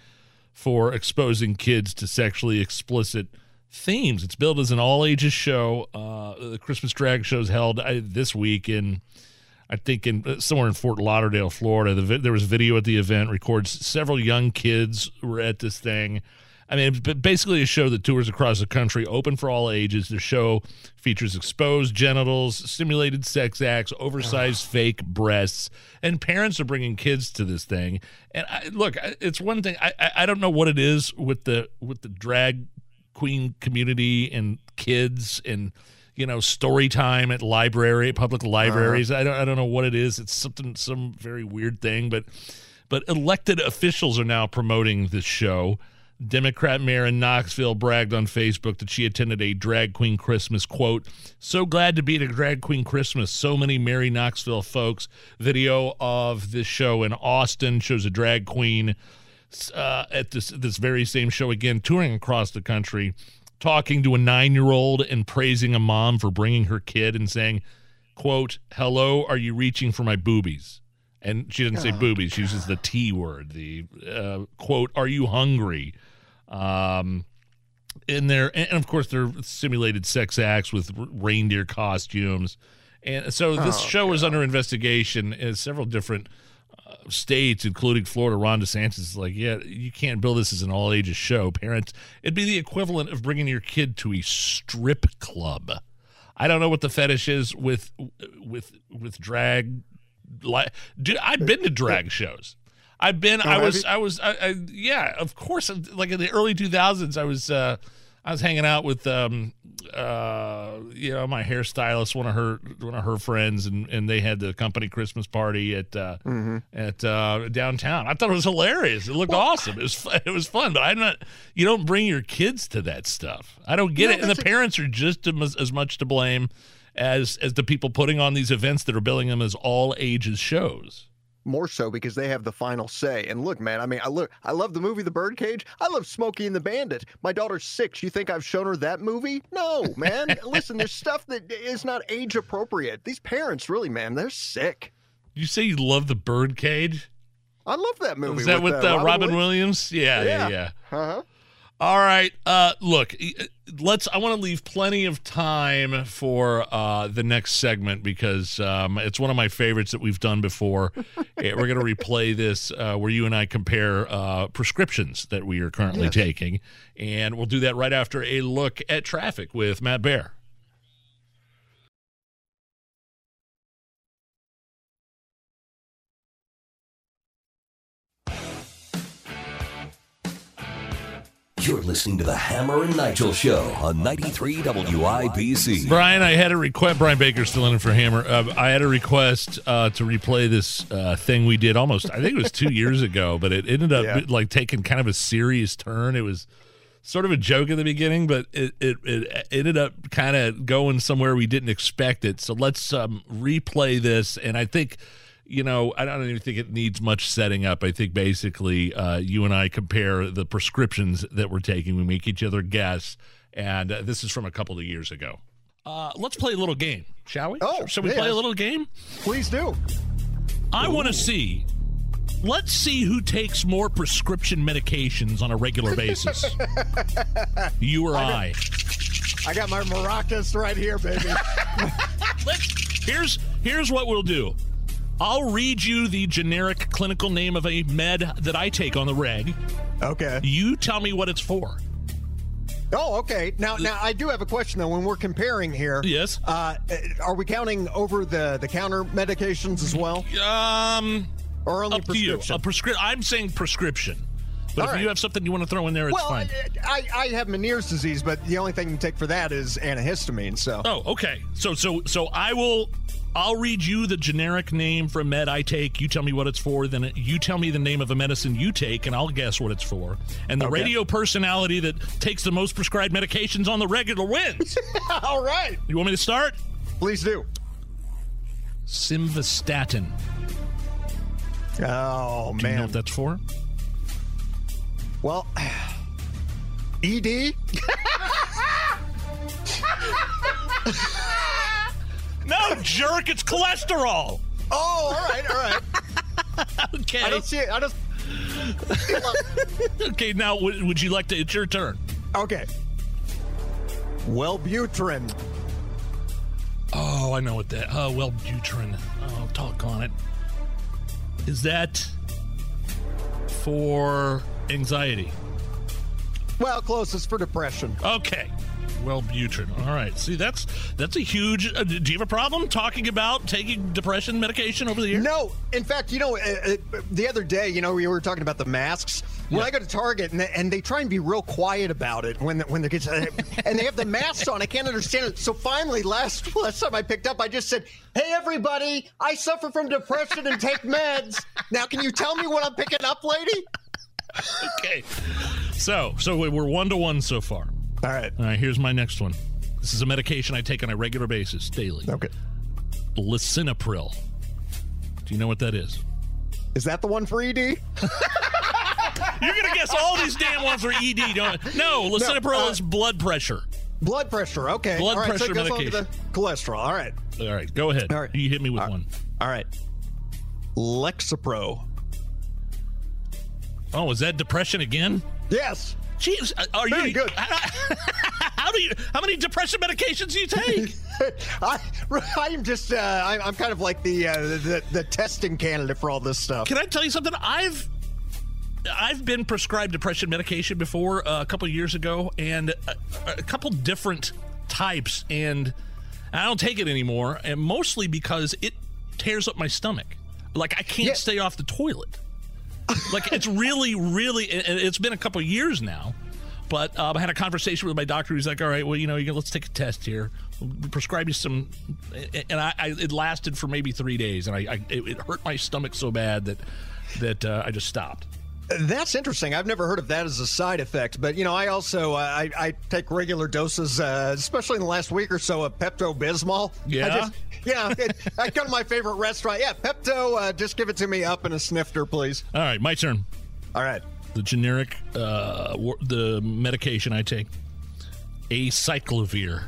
for exposing kids to sexually explicit themes. It's billed as an all ages show. Uh, the Christmas drag show is held uh, this week in. I think in uh, somewhere in Fort Lauderdale, Florida. The, there was video at the event. Records several young kids were at this thing. I mean, it's basically a show that tours across the country, open for all ages. The show features exposed genitals, simulated sex acts, oversized fake breasts, and parents are bringing kids to this thing. And I, look, it's one thing. I, I I don't know what it is with the with the drag queen community and kids and you know story time at library public uh-huh. libraries i don't i don't know what it is it's something some very weird thing but but elected officials are now promoting this show democrat mayor in knoxville bragged on facebook that she attended a drag queen christmas quote so glad to be at a drag queen christmas so many merry knoxville folks video of this show in austin shows a drag queen uh, at this this very same show again, touring across the country, talking to a nine year old and praising a mom for bringing her kid and saying, "quote Hello, are you reaching for my boobies?" And she didn't say Oh, boobies; she uses the T word. The uh, quote, "Are you hungry?" Um, in there, and of course, they're simulated sex acts with reindeer costumes. And so this Oh, show is under investigation in several different uh, states, including Florida. Ron DeSantis is like, yeah, you can't bill this as an all ages show. Parents, it'd be the equivalent of bringing your kid to a strip club. I don't know what the fetish is with with with drag. Like, dude, I've been to drag shows. I've been. Oh, I was. I was. I, I, yeah, of course. Like in the early two thousands, I was. Uh, I was hanging out with, um, uh, you know, my hairstylist, one of her, one of her friends, and, and they had the company Christmas party at uh, Mm-hmm. at uh, downtown. I thought it was hilarious. It looked awesome. It was it was fun. But I'm not. You don't bring your kids to that stuff. I don't get it. And the a- parents are just as, as much to blame as as the people putting on these events that are billing them as all ages shows. More so because they have the final say. And look, man, I mean, I look, I love the movie The Birdcage. I love Smokey and the Bandit. My daughter's six. You think I've shown her that movie? No, man. Listen, there's stuff that is not age appropriate. These parents, really, man, they're sick. You say you love the Birdcage? I love that movie. Is that with, uh, Robin, Williams. Williams? Yeah, yeah, yeah. Uh-huh. All right. Uh, look, let's. I want to leave plenty of time for uh, the next segment because um, it's one of my favorites that we've done before. Eh, We're going to replay this uh, where you and I compare uh, prescriptions that we are currently Yes. taking, and we'll do that right after a look at traffic with Matt Bear. You're listening to the Hammer and Nigel Show on 93 WIBC. Brian, I had a request. Brian Baker's still in it for Hammer. Uh, I had a request uh, to replay this uh, thing we did almost, I think it was two years ago, but it ended up Yeah. like taking kind of a serious turn. It was sort of a joke at the beginning, but it, it, it ended up kind of going somewhere we didn't expect it. So let's um, replay this. And I think, you know, I don't even think it needs much setting up. I think basically uh, you and I compare the prescriptions that we're taking. We make each other guess. And uh, this is from a couple of years ago. Uh, let's play a little game, shall we? Oh, shall we yes. play a little game? Please do. I want to see. Let's see who takes more prescription medications on a regular basis. you or I. I got my maracas right here, baby. Let's. Here's here's what we'll do. I'll read you the generic clinical name of a med that I take on the reg. Okay. You tell me what it's for. Oh, okay. Now, now I do have a question though. When we're comparing here, Yes. uh, are we counting over the the counter medications as well, Um, or only up to you. prescription? A prescri- I'm saying prescription. But All if right. you have something you want to throw in there, it's well, fine. I, I have Meniere's disease, but the only thing you take for that is antihistamine. So, Oh, okay. So so so I will I'll read you the generic name for a med I take. You tell me what it's for. Then you tell me the name of a medicine you take, and I'll guess what it's for. And the Okay. radio personality that takes the most prescribed medications on the regular wins. all right, you want me to start? please do. Simvastatin. Oh Do you know man. what that's for? Well, E ED. No, jerk. It's cholesterol. Oh, all right, all right. Okay. I don't see it. I don't. Okay. Now, w- would you like to? It's your turn. Okay. Wellbutrin. Oh, I know what that. Uh, oh, well, Butrin. Oh, talk on it. Is that for anxiety? Well, closest for depression. Okay. Well, Butrin. All right. See, that's that's a huge. Uh, do you have a problem talking about taking depression medication over the years? No, in fact, you know, uh, uh, the other day, you know, we were talking about the masks. When Yeah. I go to Target and they, and they try and be real quiet about it when when they get and they have the masks on, I can't understand it. So finally, last last time I picked up, I just said, "Hey, everybody, I suffer from depression and take meds. Now, can you tell me what I'm picking up, lady?" Okay. So, so we're one to one so far. All right. All right. Here's my next one. This is a medication I take on a regular basis daily. Okay. Lisinopril. Do you know what that is? Is that the one for ED? You're gonna guess all these damn ones are ED, don't No, lisinopril uh, is blood pressure. Blood pressure. Okay. Blood All right, so pressure it goes on to medication. the cholesterol. All right. All right, go ahead. All right. You hit me with one. All right. Lexapro. Oh, is that depression again? Yes. Jeez, uh, are Very you good. How do you? How many depression medications do you take? I, I'm just, uh, I, I'm kind of like the, uh, the the testing candidate for all this stuff. Can I tell you something? I've I've been prescribed depression medication before uh, a couple years ago, and a, a couple different types, and I don't take it anymore, and mostly because it tears up my stomach. Like I can't Yeah. stay off the toilet. Like it's really, really. and It's been a couple of years now. But um, I had a conversation with my doctor. He's like, "All right, well, you know, you can, let's take a test here. We'll prescribe you some." And I, I, it lasted for maybe three days, and I, I it, it hurt my stomach so bad that that uh, I just stopped. That's interesting. I've never heard of that as a side effect, but you know, I also uh, I, I take regular doses, uh, especially in the last week or so, of Pepto Bismol. Yeah? just, yeah. It, I go to my favorite restaurant. Yeah, Pepto. Uh, just give it to me up in a snifter, please. All right, my turn. All right. The generic, uh, the medication I take, acyclovir.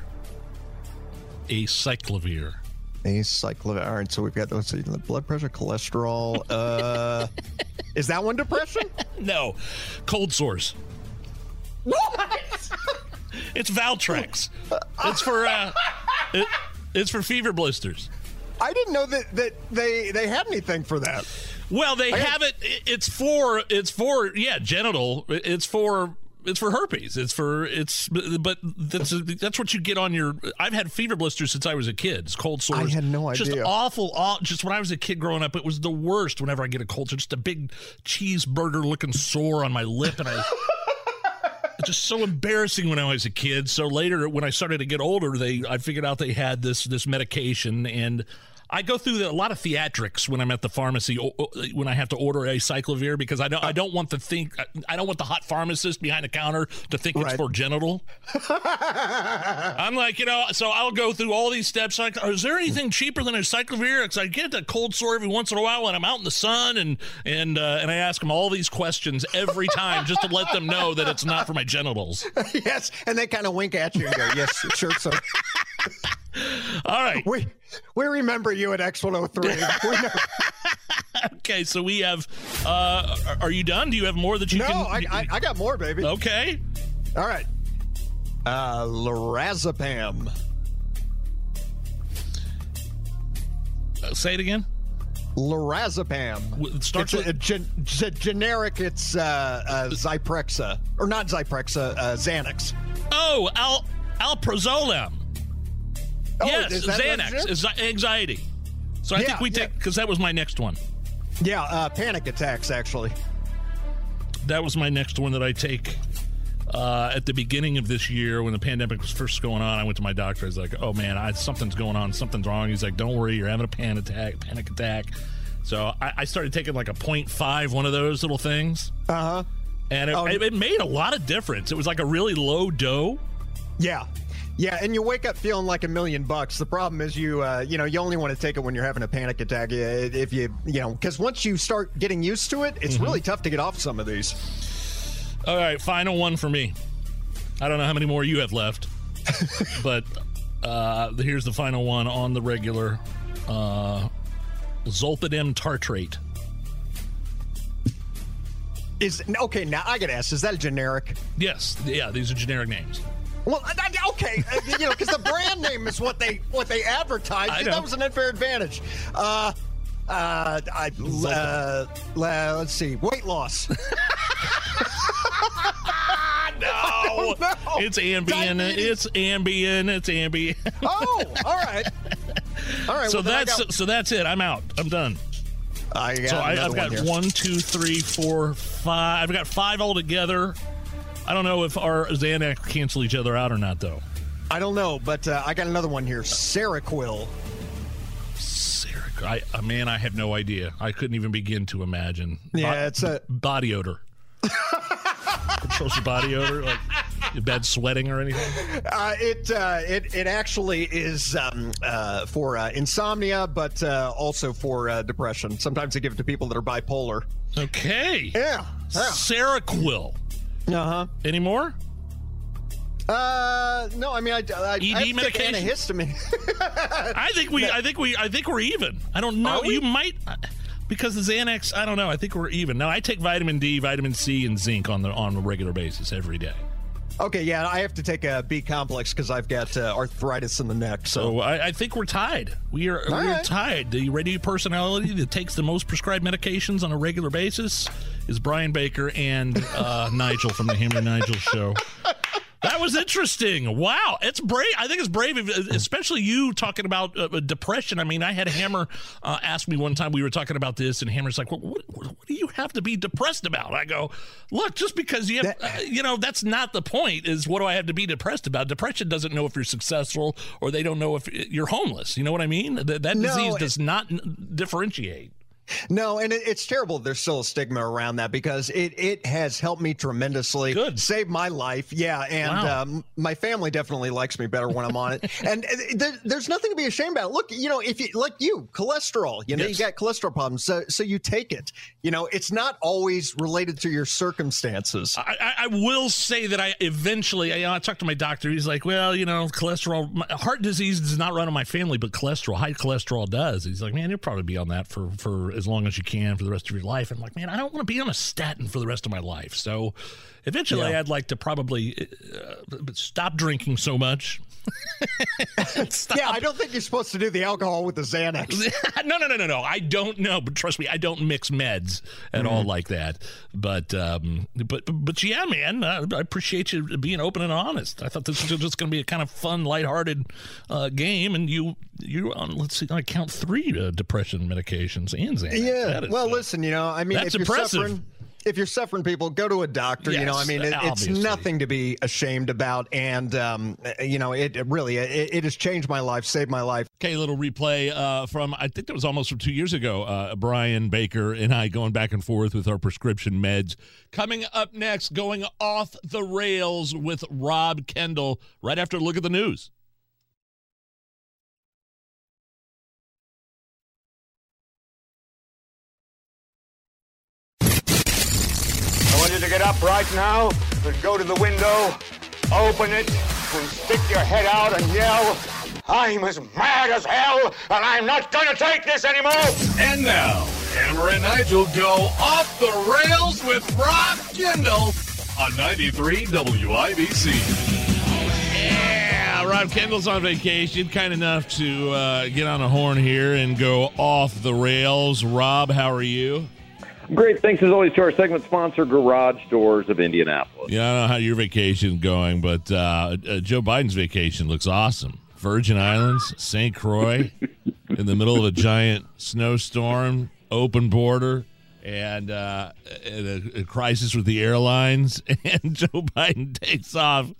Acyclovir. Acyclovir. All right, so we've got so the blood pressure, cholesterol. Uh, is that one depression? No, cold sores. What? It's Valtrex. It's for uh, it, it's for fever blisters. I didn't know that, that they they had anything for that. Well, they I have it. it- It's for it's for yeah genital. It's for it's for herpes. It's for it's but that's that's what you get on your. I've had fever blisters since I was a kid. It's cold sores. I had no idea. Just awful. aw- Just when I was a kid growing up, it was the worst. Whenever I get a cold, just a big cheeseburger looking sore on my lip, and I. It's just so embarrassing when I was a kid. So later, when I started to get older, they I figured out they had this this medication, and I go through a lot of theatrics when I'm at the pharmacy when I have to order acyclovir because I don't I don't want to think I don't want the hot pharmacist behind the counter to think it's for genital. I'm like, you know, so I'll go through all these steps. Like, is there anything cheaper than acyclovir? Because I get a cold sore every once in a while when I'm out in the sun, and and uh, and I ask them all these questions every time just to let them know that it's not for my genitals. yes, and they kind of wink at you and go, "Yes, sure, sir." All right. We we remember you at X103. Okay, so we have. Uh, are- you done? Do you have more that you need? no, can? I, I I got more, baby. Okay. All right. Uh, lorazepam. Uh, say it again. Lorazepam. It starts it's a, a gen- g- generic. It's uh, uh, Zyprexa, or not Zyprexa, uh, Xanax. Oh, al alprazolam. Oh, yes, is that what it Xanax. anxiety. So I Yeah, think we take because that was my next one. Yeah, uh, panic attacks actually. That was my next one that I take. Uh, at the beginning of this year, when the pandemic was first going on, I went to my doctor. I was like, "Oh man, I, something's going on. Something's wrong." He's like, "Don't worry, you're having a panic attack. Panic attack." So I, I started taking like a 0.5, one of those little things, Uh huh. and it, it, it made a lot of difference. It was like a really low dough. Yeah. Yeah, and you wake up feeling like a million bucks. The problem is you, uh, you know, you only want to take it when you're having a panic attack. If you, you know, because once you start getting used to it, it's Mhm. really tough to get off some of these. All right, final one for me. I don't know how many more you have left, but uh, here's the final one on the regular uh, zolpidem tartrate. Is okay. Now I get asked: Is that a generic? Yes, yeah, these are generic names. Well, I- okay, uh, you know, because the brand name is what they what they advertise. I know. That was an unfair advantage. Uh, uh, I, uh, uh, let's see, weight loss. no, no, It's Ambien. It's Ambien. It's Ambien. oh, all right, all right. so well, that's got- so that's it. I'm out. I'm done. I got so I, I've got here. one, two, three, four, five. I've got five altogether. I don't know if our Xanax cancel each other out or not, though. I don't know, but uh, I got another one here. Seroquel. Seroquel. I, uh, man, I have no idea. I couldn't even begin to imagine. Yeah, Bo- it's a- body odor. Controls your body odor, like your bad sweating or anything. Uh, it uh, it it actually is um, uh, for uh, insomnia, but uh, also for uh, depression. Sometimes they give it to people that are bipolar. Okay. Yeah. yeah. Seroquel. Uh huh. Any more? Uh, no, I mean, I, I, ED I have to take medication? antihistamine. I think we. I think we. I think we're even. I don't know. You might because the Xanax. I don't know. I think we're even. Now I take vitamin D, vitamin C, and zinc on the on a regular basis every day. okay, yeah, I have to take a B complex because I've got uh, arthritis in the neck. So, So I, I think we're tied. We are All we are right. tied. The radio personality that takes the most prescribed medications on a regular basis is Brian Baker and uh, Nigel from the Hammer Nigel Show. That was interesting. Wow, it's brave. I think it's brave, especially you talking about uh, depression. I mean, I had Hammer uh, ask me one time we were talking about this, and Hammer's like, well, what, what, what do you have to be depressed about?" I go, "Look, just because you have, uh, you know, that's not the point. Is what do I have to be depressed about? Depression doesn't know if you're successful or they don't know if you're homeless. You know what I mean? That, that No, disease it- does not differentiate." No, and it, it's terrible. There's still a stigma around that because it it has helped me tremendously. Good. saved my life. Yeah, and Wow. um, my family definitely likes me better when I'm on it. and uh, there, there's nothing to be ashamed about. Look, you know, if you like you cholesterol, you know, Yes. you got cholesterol problems, so so you take it. You know, it's not always related to your circumstances. I, I, I will say that I eventually, I, I talked to my doctor. He's like, well, you know, cholesterol, my, heart disease does not run in my family, but cholesterol, high cholesterol does. He's like, man, you'll probably be on that for, for as long as you can for the rest of your life. I'm like, man, I don't want to be on a statin for the rest of my life. So eventually Yeah. I'd like to probably uh, stop drinking so much. Stop. Yeah, I don't think you're supposed to do the alcohol with the Xanax. no, no, no, no, no. I don't know, but trust me, I don't mix meds at all like that. But, um, but, but yeah, man, uh, I appreciate you being open and honest. I thought this was just going to be a kind of fun, lighthearted uh, game, and you, you on. Let's see, I count three uh, depression medications and Xanax. Yeah. Is, well, uh, listen, you know, I mean, that's if you're impressive. If you're suffering people go to a doctor you know i mean it, it's nothing to be ashamed about and um, you know it, it really it, it has changed my life saved my life Okay, a little replay uh, from I think that was almost from two years ago. Uh, Brian Baker and I going back and forth with our prescription meds. Coming up next, going off the rails with Rob Kendall right after a look at the news. I want you to get up right now and go to the window, open it, and stick your head out and yell, I'm as mad as hell, and I'm not going to take this anymore! And now, Hammer and Nigel go off the rails with Rob Kendall on 93 WIBC. Yeah, Rob Kendall's on vacation, kind enough to uh, get on a horn here and go off the rails. Rob, how are you? Great. Thanks as always to our segment sponsor, Garage Doors of Indianapolis. Yeah, I don't know how your vacation's going, but uh, uh, Joe Biden's vacation looks awesome. Virgin Islands, St. Croix, in the middle of a giant snowstorm, open border, and, uh, and a, a crisis with the airlines. And Joe Biden takes off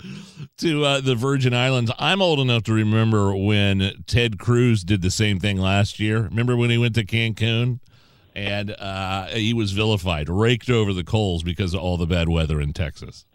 to uh, the Virgin Islands. I'm old enough to remember when Ted Cruz did the same thing last year. Remember when he went to Cancun? And uh, he was vilified, raked over the coals because of all the bad weather in Texas.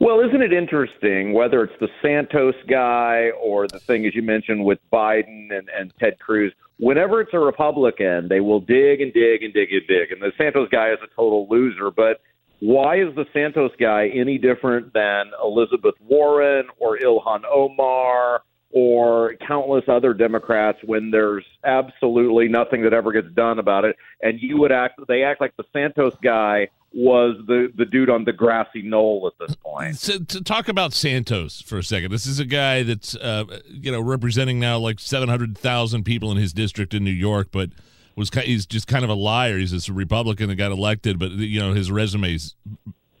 Well, isn't it interesting whether it's the Santos guy or the thing, as you mentioned, with Biden and, and Ted Cruz? Whenever it's a Republican, they will dig and dig and dig and dig. And the Santos guy is a total loser. But why is the Santos guy any different than Elizabeth Warren or Ilhan Omar or countless other Democrats when there's absolutely nothing that ever gets done about it? And you would act, they act like the Santos guy was the the dude on the grassy knoll at this point. So to talk about Santos for a second, this is a guy that's uh, you know representing now like seven hundred thousand people in his district in New York, but was he's just kind of a liar. He's this Republican that got elected, but you know his resume's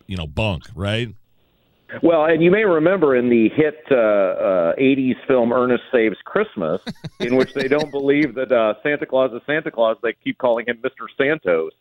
you know bunk, right? Well, and you may remember in the hit uh, uh, 80s film Ernest Saves Christmas, in which they don't believe that uh, Santa Claus is Santa Claus, they keep calling him Mr. Santos.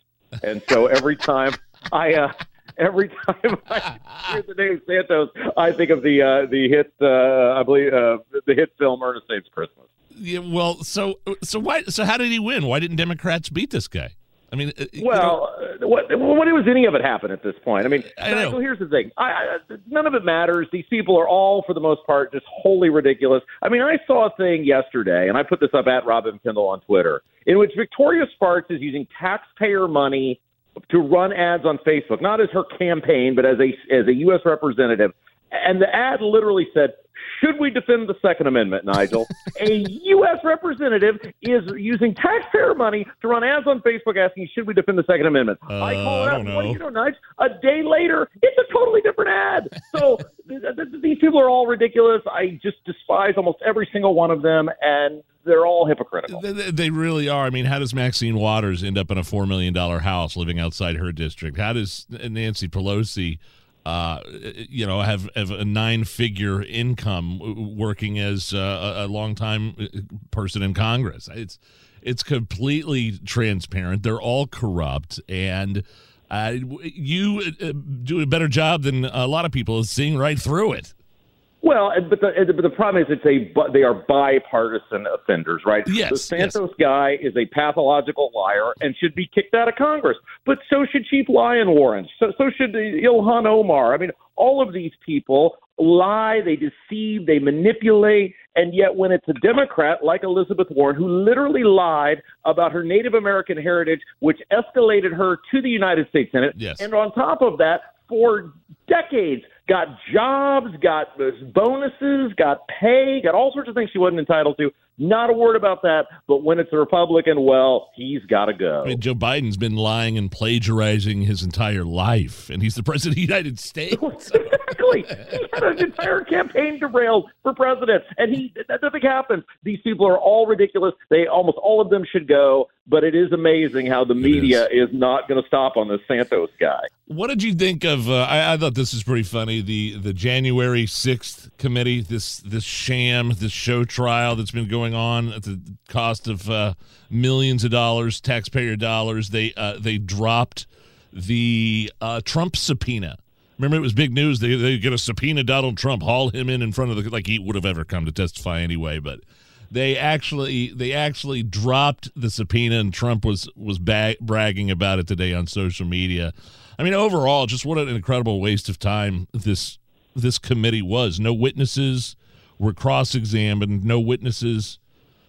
And so every time I. Uh, Every time I hear the name Santos, I think of the uh, the hit, uh, I believe, uh, the hit film Ernest Saves Christmas. Yeah, well, so so why so how did he win? Why didn't Democrats beat this guy? I mean, uh, you know- Well, uh, what, what was any of it happen at this point? I mean, I. Nigel, here's the thing. I, I, none of it matters. These people are all, for the most part, just wholly ridiculous. I mean, I saw a thing yesterday, and I put this up at Robin Kendall on Twitter, in which Victoria Spartz is using taxpayer money to run ads on Facebook, not as her campaign, but as a as a U.S. representative. And the ad literally said, "Should we defend the Second Amendment, Nigel?" a U.S. representative is using taxpayer money to run ads on Facebook asking, "Should we defend the Second Amendment?" Uh, I call it out. What do you know, Nigel? A day later, it's a totally different ad. So th- th- these people are all ridiculous. I just despise almost every single one of them, and they're all hypocritical. They- They, they really are. I mean, how does Maxine Waters end up in a four million dollar house living outside her district? How does Nancy Pelosi, uh, you know, have have a nine figure income working as uh, a, a longtime uh, person in Congress? It's it's completely transparent. They're all corrupt, and uh, you do a better job than a lot of people seeing right through it. Well, but the but the problem is it's a but they are bipartisan offenders, right? Yes, The Santos guy is a pathological liar and should be kicked out of Congress. But so should Chief Lion Warren. So so should uh, Ilhan Omar. I mean, all of these people lie, they deceive, they manipulate, and yet when it's a Democrat like Elizabeth Warren who literally lied about her Native American heritage, which escalated her to the United States Senate, Yes. and on top of that, for decades got jobs, got bonuses, got pay, got all sorts of things she wasn't entitled to. Not a word about that. But when it's a Republican, well, he's got to go. I mean, Joe Biden's been lying and plagiarizing his entire life, and he's the president of the United States. exactly. He had an entire campaign derailed for president, and he nothing happens. These people are all ridiculous. They almost all of them should go. But it is amazing how the media is. not going to stop on this Santos guy. What did you think of? Uh, I, I thought this was pretty funny. The the January sixth committee, this this sham, this show trial that's been going on at the cost of uh, millions of dollars, taxpayer dollars. They uh, they dropped the uh, Trump subpoena. Remember, it was big news. They they get a subpoena Donald Trump, haul him in in front of the like he would have ever come to testify anyway. But they actually they actually dropped the subpoena, and Trump was was bragging about it today on social media. I mean, overall, just what an incredible waste of time this this committee was. No witnesses were cross examined. No witnesses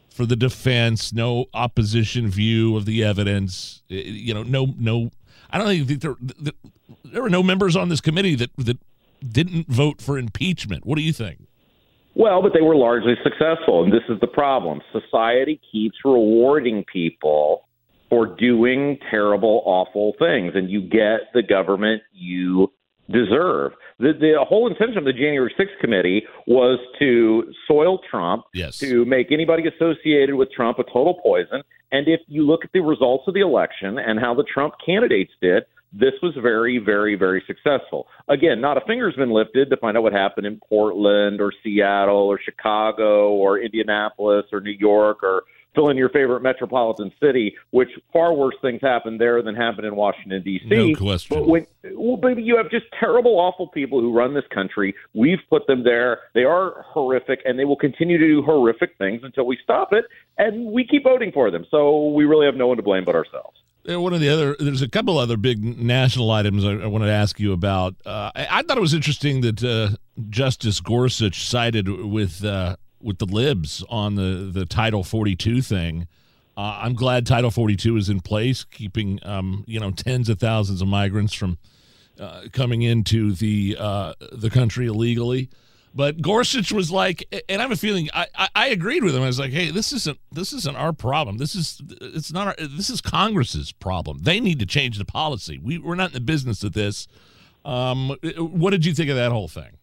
for the defense. No opposition view of the evidence. You know, no no. I don't think there there, there were no members on this committee that that didn't vote for impeachment. What do you think? Well, but they were largely successful, and this is the problem. Society keeps rewarding people for doing terrible, awful things, and you get the government you deserve. The, the whole intention of the January 6th committee was to soil Trump, yes. to make anybody associated with Trump a total poison. And if you look at the results of the election and how the Trump candidates did, this was very, very, very successful. Again, not a finger's been lifted to find out what happened in Portland or Seattle or Chicago or Indianapolis or New York or fill in your favorite metropolitan city, which far worse things happened there than happened in Washington D.C. No question. But when well, baby, you have just terrible, awful people who run this country. We've put them there. They are horrific, and they will continue to do horrific things until we stop it. And we keep voting for them. So we really have no one to blame but ourselves. Uh, One of the other, there's a couple other big national items I, I wanted to ask you about. Uh, I, I thought it was interesting that uh, Justice Gorsuch sided with uh, with the libs on the the Title 42 thing. Uh, I'm glad Title 42 is in place, keeping um, you know tens of thousands of migrants from uh, coming into the the country illegally. But Gorsuch was like, and I have a feeling I, I, I agreed with him. I was like, hey, this isn't this isn't our problem. This is it's not our, this is Congress's problem. They need to change the policy. We we're not in the business of this. Um, what did you think of that whole thing?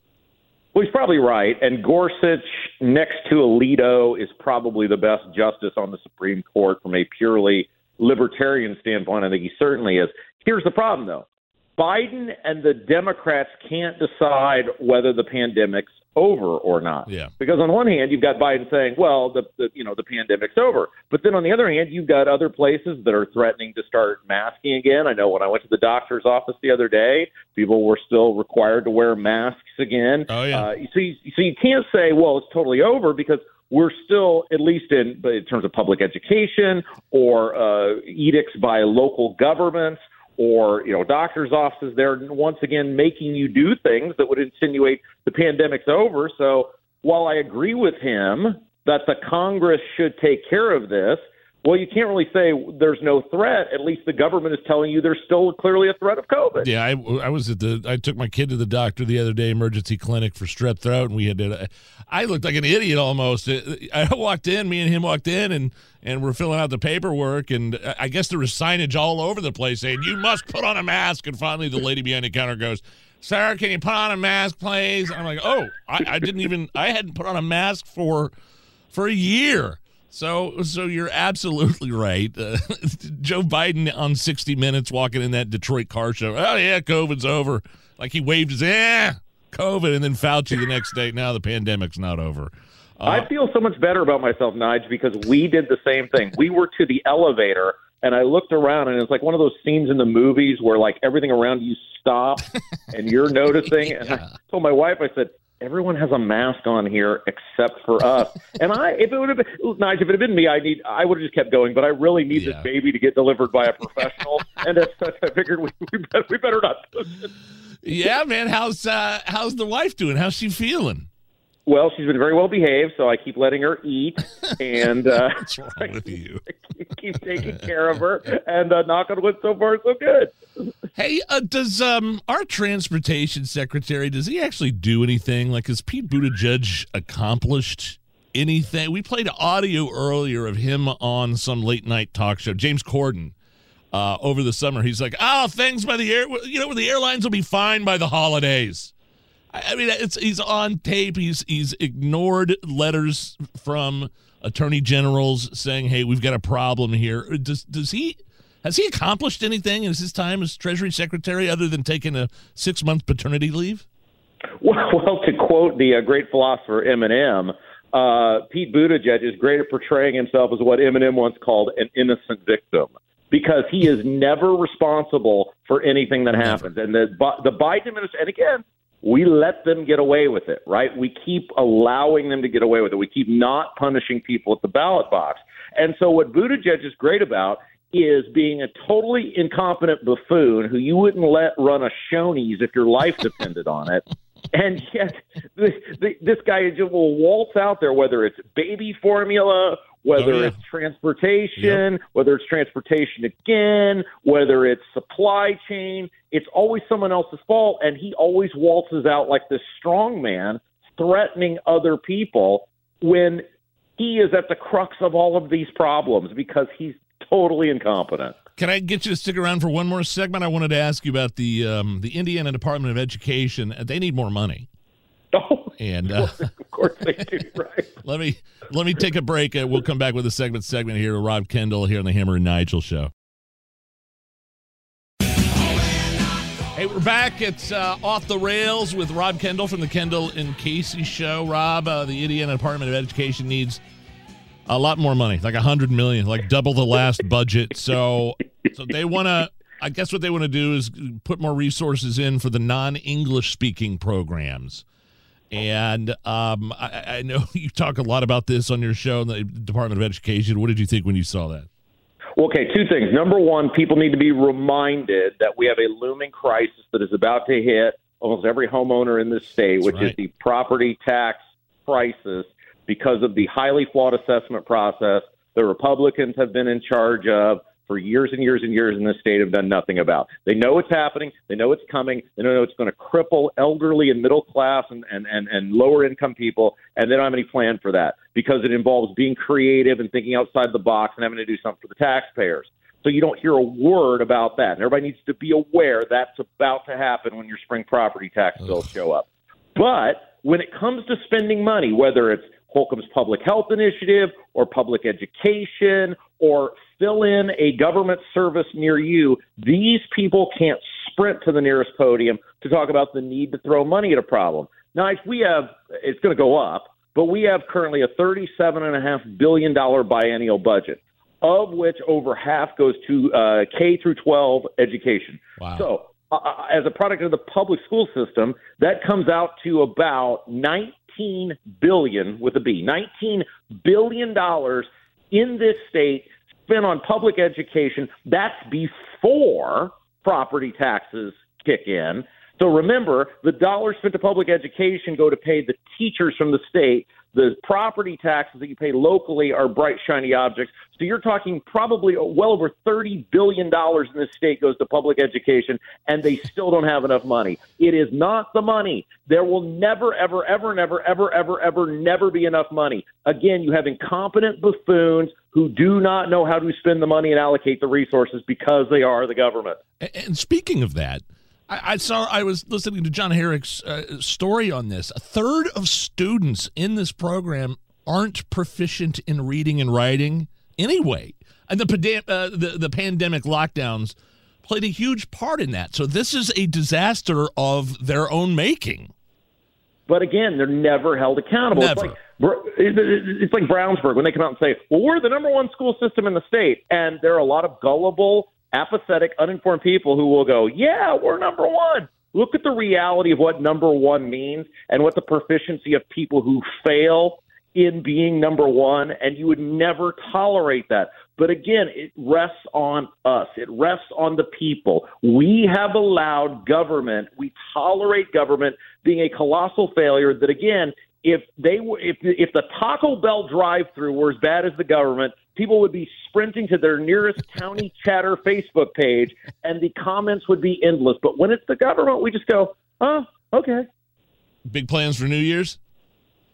Well, he's probably right. And Gorsuch, next to Alito, is probably the best justice on the Supreme Court from a purely libertarian standpoint. I think he certainly is. Here's the problem, though Biden and the Democrats can't decide whether the pandemic's over or not. Yeah. Because on one hand, you've got Biden saying, "Well, the, the you know the pandemic's over," but then on the other hand, you've got other places that are threatening to start masking again. I know when I went to the doctor's office the other day, people were still required to wear masks again. Oh yeah. Uh, so you, so you can't say, "Well, it's totally over," because we're still, at least in in terms of public education or uh, edicts by local governments or you know doctors' offices, they're once again making you do things that would insinuate the pandemic's over. So while I agree with him that the Congress should take care of this, well, you can't really say there's no threat. At least the government is telling you there's still clearly a threat of COVID. Yeah, I, I was at the. I took my kid to the doctor the other day, emergency clinic for strep throat, and we had to. I looked like an idiot almost. I walked in, me and him walked in, and and we're filling out the paperwork, and I guess there was signage all over the place saying you must put on a mask. And finally, the lady behind the counter goes, "Sir, can you put on a mask, please?" I'm like, "Oh, I, I didn't even. I hadn't put on a mask for for a year." So, so you're absolutely right. Uh, Joe Biden on 60 Minutes walking in that Detroit car show. Oh yeah, COVID's over. Like he waved his yeah, COVID, and then Fauci the next day. Now the pandemic's not over. Uh, I feel so much better about myself, Nige, because we did the same thing. We were to the elevator, and I looked around, and it's like one of those scenes in the movies where like everything around you stops, and you're noticing. And I told my wife, I said, "Everyone has a mask on here except for us." and I, if it would have been nice, if it had been me, I need, I would have just kept going. But I really need Yeah. this baby to get delivered by a professional, and as such, I figured we, we, better, we better not. yeah, man. How's uh, how's the wife doing? How's she feeling? Well, she's been very well behaved, so I keep letting her eat, and uh, What's wrong with you? keep taking care of her. And uh, knock on wood, so far so good. Hey, uh, does um our transportation secretary does he actually do anything? Like, has Pete Buttigieg accomplished anything? We played audio earlier of him on some late night talk show. James Corden. Uh, over the summer, he's like, "Oh, things by the air, you know, the airlines will be fine by the holidays." I, mean, it's he's on tape. He's he's ignored letters from attorney generals saying, "Hey, we've got a problem here." Does does he has he accomplished anything in his time as Treasury Secretary other than taking a six month paternity leave? Well, well to quote the uh, great philosopher Eminem, uh, Pete Buttigieg is great at portraying himself as what Eminem once called an innocent victim. because he is never responsible for anything that happens. And the the Biden administration, and again, we let them get away with it, right? We keep allowing them to get away with it. We keep not punishing people at the ballot box. And so, what Buttigieg is great about is being a totally incompetent buffoon who you wouldn't let run a Shoney's if your life depended on it. And yet, the, the, this guy just will waltz out there, whether it's baby formula, whether Oh, yeah. it's transportation, whether it's transportation again, whether it's supply chain. It's always someone else's fault, and he always waltzes out like this strong man, threatening other people when he is at the crux of all of these problems because he's totally incompetent. Can I get you to stick around for one more segment? I wanted to ask you about the um, the Indiana Department of Education. They need more money. Oh, and uh, of course they do, right? let me let me take a break. Uh, we'll come back with a segment segment here with Rob Kendall here on the Hammer and Nigel show. Hey, we're back. It's uh, off the rails with Rob Kendall from the Kendall and Casey show. Rob, uh, the Indiana Department of Education needs a lot more money, like a hundred million, like double the last budget. So, so they want to. I guess what they want to do is put more resources in for the non-English speaking programs. And um, I, I know you talk a lot about this on your show, in the Department of Education. What did you think when you saw that? Well, okay, two things. Number one, people need to be reminded that we have a looming crisis that is about to hit almost every homeowner in this state, which is the property tax crisis because of the highly flawed assessment process the Republicans have been in charge of for years and years and years in this state have done nothing about. They know it's happening. They know it's coming. They know it's going to cripple elderly and middle class and, and, and, and lower income people, and they don't have any plan for that because it involves being creative and thinking outside the box and having to do something for the taxpayers. So you don't hear a word about that. And everybody needs to be aware that's about to happen when your spring property tax bills show up. But when it comes to spending money, whether it's Holcomb's public health initiative or public education or fill in a government service near you, these people can't sprint to the nearest podium to talk about the need to throw money at a problem. Now, if we have, it's going to go up, but we have currently a $37.5 billion biennial budget, of which over half goes to uh, K through 12 education. Wow. So, uh, as a product of the public school system, that comes out to about 19 billion with a B, 19 billion dollars in this state spent on public education. That's before property taxes kick in. So remember, the dollars spent to public education go to pay the teachers from the state. The property taxes that you pay locally are bright, shiny objects. So you're talking probably well over $30 billion in this state goes to public education, and they still don't have enough money. It is not the money. There will never, ever, ever, never, ever, ever, ever, never be enough money. Again, you have incompetent buffoons who do not know how to spend the money and allocate the resources because they are the government. And speaking of that, I, I saw I was listening to John Herrick's uh, story on this. A third of students in this program aren't proficient in reading and writing anyway, and the uh, the, the pandemic lockdowns played a huge part in that. So this is a disaster of their own making. But again, they're never held accountable. It's Never. like it's like Brownsburg when they come out and say, "Well, we're the number one school system in the state," and there are a lot of gullible, apathetic, uninformed people who will go, "Yeah, we're number one." Look at the reality of what number one means and what the proficiency of people who fail in being number one, and you would never tolerate that. But again, it rests on us. It rests on the people. We have allowed government, we tolerate government being a colossal failure that again, if they were if if the Taco Bell drive-through were as bad as the government, people would be sprinting to their nearest county chatter Facebook page and the comments would be endless. But when it's the government, we just go, "Oh, okay." Big plans for New Year's?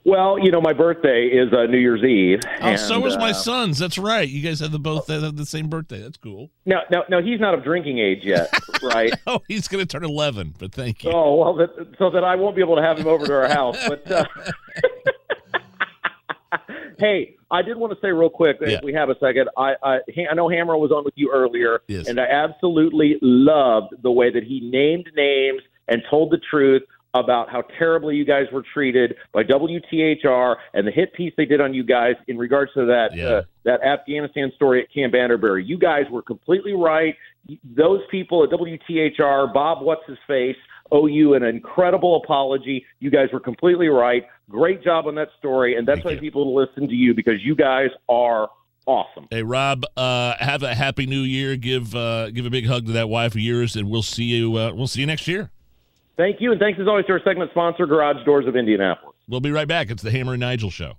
Well, you know, my birthday is uh, New Year's Eve. Oh, so and, was my uh, son's. That's right. You guys have the both have the same birthday. That's cool. No, now, now, he's not of drinking age yet, right? oh, he's going to turn eleven. But thank you. Oh well, that, so that I won't be able to have him over to our house. But uh, hey, I did want to say real quick, Yeah. if we have a second. I I, I know Hammer was on with you earlier, Yes. and I absolutely loved the way that he named names and told the truth about how terribly you guys were treated by WTHR and the hit piece they did on you guys in regards to that Yeah. uh, that Afghanistan story at Camp Atterbury. You guys were completely right. Those people at WTHR, Bob, what's his face, owe you an incredible apology. You guys were completely right. Great job on that story, and that's why people listen to you because you guys are awesome. Hey Rob, uh, have a happy new year. Give uh, give a big hug to that wife of yours, and we'll see you. Uh, we'll see you next year. Thank you, and thanks as always to our segment sponsor, Garage Doors of Indianapolis. We'll be right back. It's the Hammer and Nigel show.